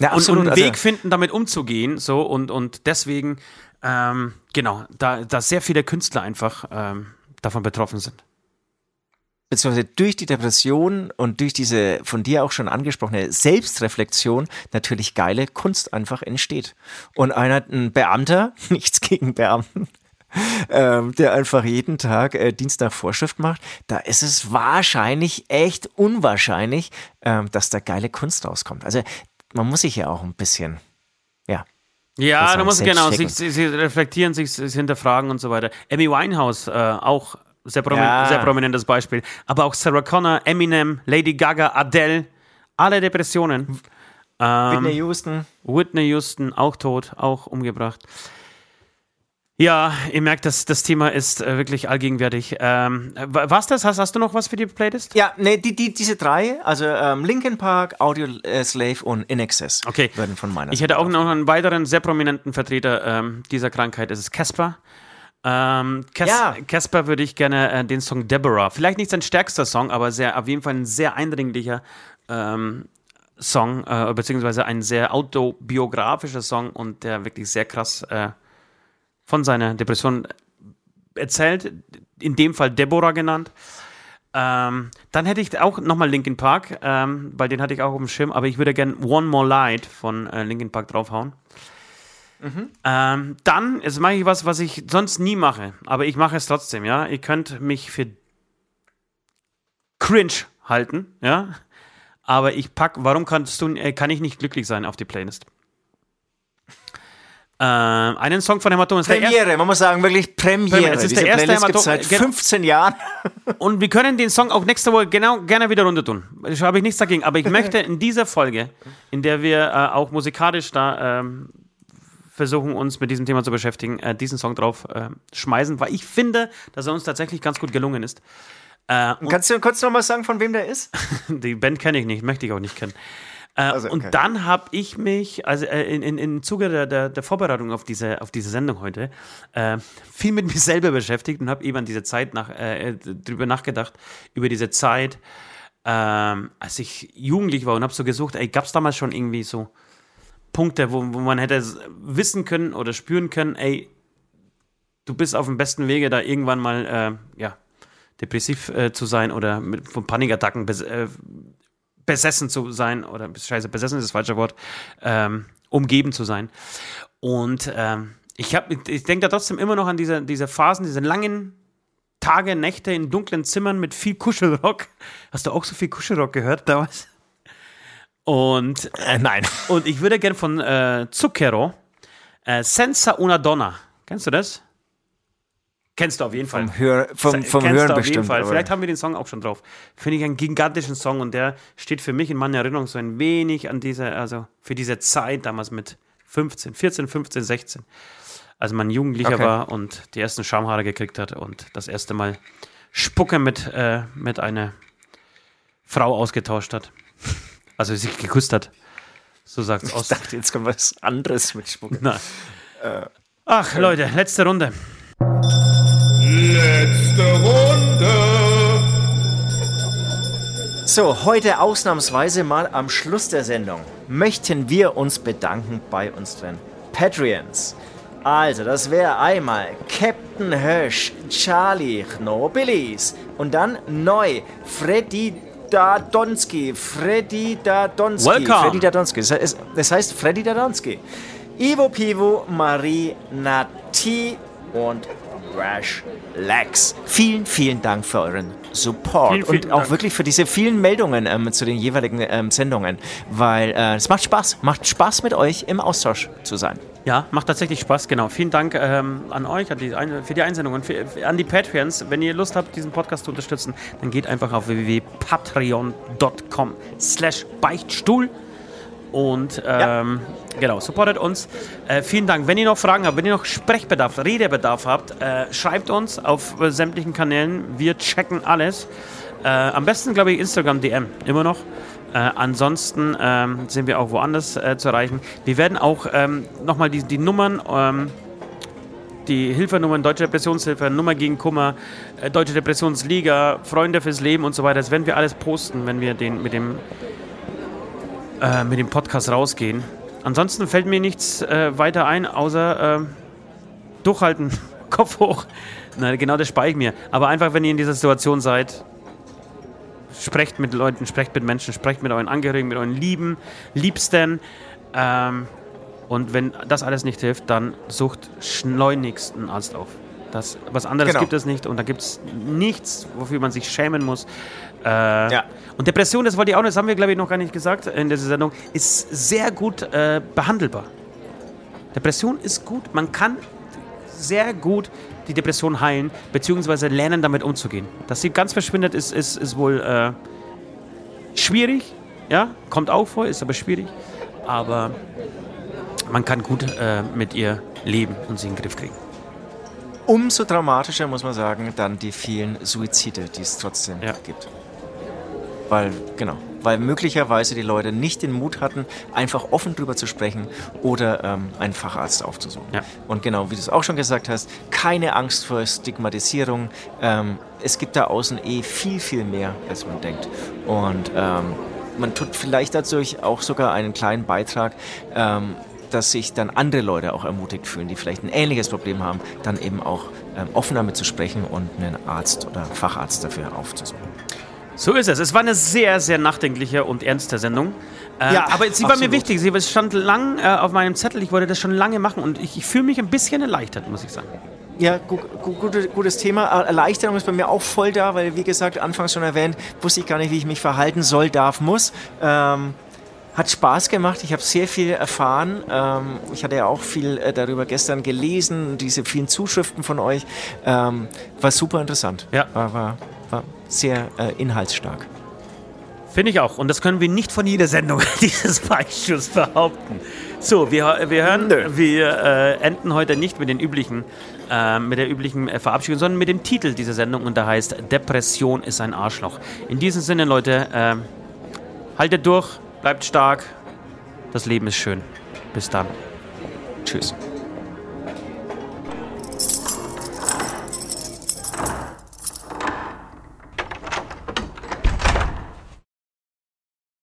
Speaker 2: ja, und, und, einen also Weg finden, damit umzugehen. So und, und deswegen, ähm, genau, da, da sehr viele Künstler einfach ähm, davon betroffen sind
Speaker 3: beziehungsweise durch die Depression und durch diese von dir auch schon angesprochene Selbstreflexion natürlich geile Kunst einfach entsteht. Und einer, ein Beamter, nichts gegen Beamten, ähm, der einfach jeden Tag äh, Dienst nach Vorschrift macht, da ist es wahrscheinlich echt unwahrscheinlich, ähm, dass da geile Kunst rauskommt. Also man muss sich ja auch ein bisschen, ja.
Speaker 2: Ja, du musst genau, sich, sich, reflektieren, sich, sich hinterfragen und so weiter. Amy Winehouse, äh, auch sehr, promi ja. sehr prominentes Beispiel. Aber auch Sarah Connor, Eminem, Lady Gaga, Adele, alle Depressionen.
Speaker 3: Ähm, Whitney Houston.
Speaker 2: Whitney Houston, auch tot, auch umgebracht. Ja, ihr merkt, das, das Thema ist äh, wirklich allgegenwärtig. Ähm, was das? Hast, hast du noch was für die Playlist?
Speaker 3: Ja, nee, die, die, diese drei, also ähm, Linkin Park, Audio äh, Slave und In Excess,
Speaker 2: okay.
Speaker 3: werden von meiner
Speaker 2: Ich hätte auch noch einen weiteren sehr prominenten Vertreter ähm, dieser Krankheit, das ist Casper. Ähm, Cas ja. Casper würde ich gerne äh, den Song Deborah. Vielleicht nicht sein stärkster Song, aber sehr, auf jeden Fall ein sehr eindringlicher ähm, Song, äh, beziehungsweise ein sehr autobiografischer Song und der wirklich sehr krass äh, von seiner Depression erzählt. In dem Fall Deborah genannt. Ähm, dann hätte ich auch nochmal Linkin Park, ähm, weil den hatte ich auch auf dem Schirm, aber ich würde gerne One More Light von äh, Linkin Park draufhauen. Mhm. Ähm, dann, jetzt mache ich was, was ich sonst nie mache, aber ich mache es trotzdem, ja. Ihr könnt mich für cringe halten, ja. Aber ich pack, warum kannst du, äh, kann ich nicht glücklich sein auf die Playlist? Äh, einen Song von Hämatom
Speaker 3: ist Premiere, der man muss sagen, wirklich Premiere.
Speaker 2: Es ist Diese der erste
Speaker 3: Hämatom seit 15 Jahren.
Speaker 2: Und wir können den Song auch nächste Woche genau gerne wieder runter tun. Ich habe ich nichts dagegen. Aber ich möchte in dieser Folge, in der wir äh, auch musikalisch da ähm, versuchen, uns mit diesem Thema zu beschäftigen, äh, diesen Song drauf äh, schmeißen, weil ich finde, dass er uns tatsächlich ganz gut gelungen ist.
Speaker 3: Äh, Kannst du kurz nochmal sagen, von wem der ist?
Speaker 2: die Band kenne ich nicht, möchte ich auch nicht kennen. Äh, also, okay. Und dann habe ich mich, also äh, in, in, im Zuge der, der, der, Vorbereitung auf diese, auf diese Sendung heute, äh, viel mit mir selber beschäftigt und habe eben an diese Zeit nach, äh, drüber nachgedacht, über diese Zeit, ähm, als ich jugendlich war und habe so gesucht, ey, gab es damals schon irgendwie so Punkte, wo, wo man hätte wissen können oder spüren können, ey, du bist auf dem besten Wege, da irgendwann mal, äh, ja, depressiv äh, zu sein oder mit, von Panikattacken bes äh, besessen zu sein oder scheiße, besessen ist das falsche Wort, ähm, umgeben zu sein. Und ähm, ich, ich denke da trotzdem immer noch an diese, diese Phasen, diese langen Tage, Nächte in dunklen Zimmern mit viel Kuschelrock. Hast du auch so viel Kuschelrock gehört damals? Und
Speaker 3: äh, nein.
Speaker 2: Und ich würde gerne von äh, Zucchero äh, Senza una Donna. Kennst du das? Kennst du auf jeden
Speaker 3: vom
Speaker 2: Fall.
Speaker 3: Hör, vom, vom
Speaker 2: Kennst
Speaker 3: Hören
Speaker 2: du auf
Speaker 3: bestimmt.
Speaker 2: jeden Fall. Vielleicht haben wir den Song auch schon drauf. Finde ich einen gigantischen Song und der steht für mich in meiner Erinnerung so ein wenig an diese, also für diese Zeit damals mit 15, 14, 15, 16. Als man Jugendlicher
Speaker 3: Okay.
Speaker 2: war und die ersten Schamhaare gekriegt hat und das erste Mal Spucke mit, äh, mit einer Frau ausgetauscht hat. Also sich geküsst hat. So sagt's
Speaker 3: Ich
Speaker 2: aus.
Speaker 3: dachte, jetzt kommt was anderes mit Spucke.
Speaker 2: Na. Ach, Leute, letzte Runde.
Speaker 1: Letzte Runde.
Speaker 3: So, heute ausnahmsweise mal am Schluss der Sendung möchten wir uns bedanken bei unseren Patreons. Also, das wäre einmal Captain Hirsch, Charlie, Chnobilis und dann neu Freddy Dadonski, Freddy Dadonski,
Speaker 2: Welcome.
Speaker 3: Freddy Dadonski. Das heißt, Freddy Dadonski. Ivo Pivo, Marie Nati und Rash Lex. Vielen, vielen Dank für euren Support
Speaker 2: Vielen, vielen
Speaker 3: und auch
Speaker 2: Dank.
Speaker 3: wirklich für diese vielen Meldungen ähm, zu den jeweiligen ähm, Sendungen, weil äh, es macht Spaß, macht Spaß mit euch im Austausch zu sein.
Speaker 2: Ja, macht tatsächlich Spaß, genau. Vielen Dank ähm, an euch an die, für die Einsendung und für, an die Patreons. Wenn ihr Lust habt, diesen Podcast zu unterstützen, dann geht einfach auf www.patreon.com slash Beichtstuhl und ähm, genau, supportet uns. Äh, vielen Dank. Wenn ihr noch Fragen habt, wenn ihr noch Sprechbedarf, Redebedarf habt, äh, schreibt uns auf äh, sämtlichen Kanälen. Wir checken alles. Äh, am besten, glaube ich, Instagram DM, immer noch. Äh, ansonsten ähm, sind wir auch woanders äh, zu erreichen. Wir werden auch ähm, nochmal die, die Nummern, ähm, die Hilfenummern, Deutsche Depressionshilfe, Nummer gegen Kummer, äh, Deutsche Depressionsliga, Freunde fürs Leben und so weiter. Das werden wir alles posten, wenn wir den mit dem, äh, mit dem Podcast rausgehen. Ansonsten fällt mir nichts äh, weiter ein, außer ähm, durchhalten, Kopf hoch. Na, genau das spare ich mir. Aber einfach, wenn ihr in dieser Situation seid, sprecht mit Leuten, sprecht mit Menschen, sprecht mit euren Angehörigen, mit euren Lieben, Liebsten. Ähm, und wenn das alles nicht hilft, dann sucht schleunigst einen Arzt auf. Das, was anderes
Speaker 3: Genau.
Speaker 2: gibt es nicht und da gibt es nichts, wofür man sich schämen muss. Äh,
Speaker 3: Ja.
Speaker 2: Und Depression, das wollte ich auch noch, das haben wir glaube ich noch gar nicht gesagt in dieser Sendung, ist sehr gut äh, behandelbar. Depression ist gut, man kann sehr gut die Depression heilen, beziehungsweise lernen, damit umzugehen. Dass sie ganz verschwindet, ist, ist, ist wohl äh, schwierig. Ja, kommt auch vor, ist aber schwierig. Aber man kann gut äh, mit ihr leben und sie in den Griff kriegen.
Speaker 3: Umso dramatischer muss man sagen, dann die vielen Suizide, die es trotzdem
Speaker 2: Ja.
Speaker 3: gibt. Weil, genau, weil möglicherweise die Leute nicht den Mut hatten, einfach offen drüber zu sprechen oder ähm, einen Facharzt aufzusuchen.
Speaker 2: Ja.
Speaker 3: Und genau, wie du es auch schon gesagt hast, keine Angst vor Stigmatisierung. Ähm, es gibt da außen eh viel, viel mehr, als man denkt. Und ähm, man tut vielleicht dadurch auch sogar einen kleinen Beitrag, ähm, dass sich dann andere Leute auch ermutigt fühlen, die vielleicht ein ähnliches Problem haben, dann eben auch ähm, offen damit zu sprechen und einen Arzt oder Facharzt dafür aufzusuchen.
Speaker 2: So ist es. Es war eine sehr, sehr nachdenkliche und ernste Sendung. Äh,
Speaker 3: Ja,
Speaker 2: aber sie war mir
Speaker 3: absolut.
Speaker 2: wichtig. Sie stand lang äh, auf meinem Zettel. Ich wollte das schon lange machen und ich, ich fühle mich ein bisschen erleichtert, muss ich sagen.
Speaker 3: Ja, gu gu gute, gutes Thema. Erleichterung ist bei mir auch voll da, weil, wie gesagt, anfangs schon erwähnt, wusste ich gar nicht, wie ich mich verhalten soll, darf, muss. Ähm, hat Spaß gemacht, ich habe sehr viel erfahren. Ähm, ich hatte ja auch viel äh, darüber gestern gelesen, diese vielen Zuschriften von euch. Ähm, war super interessant.
Speaker 2: Ja.
Speaker 3: War, war, war sehr äh, inhaltsstark.
Speaker 2: Finde ich auch. Und das können wir nicht von jeder Sendung dieses Beichtstuhls behaupten. So, wir, wir hören,
Speaker 3: Nö.
Speaker 2: wir äh, enden heute nicht mit den üblichen, äh, mit der üblichen äh, Verabschiedung, sondern mit dem Titel dieser Sendung und der heißt Depression ist ein Arschloch. In diesem Sinne, Leute, äh, haltet durch, bleibt stark. Das Leben ist schön. Bis dann.
Speaker 3: Tschüss.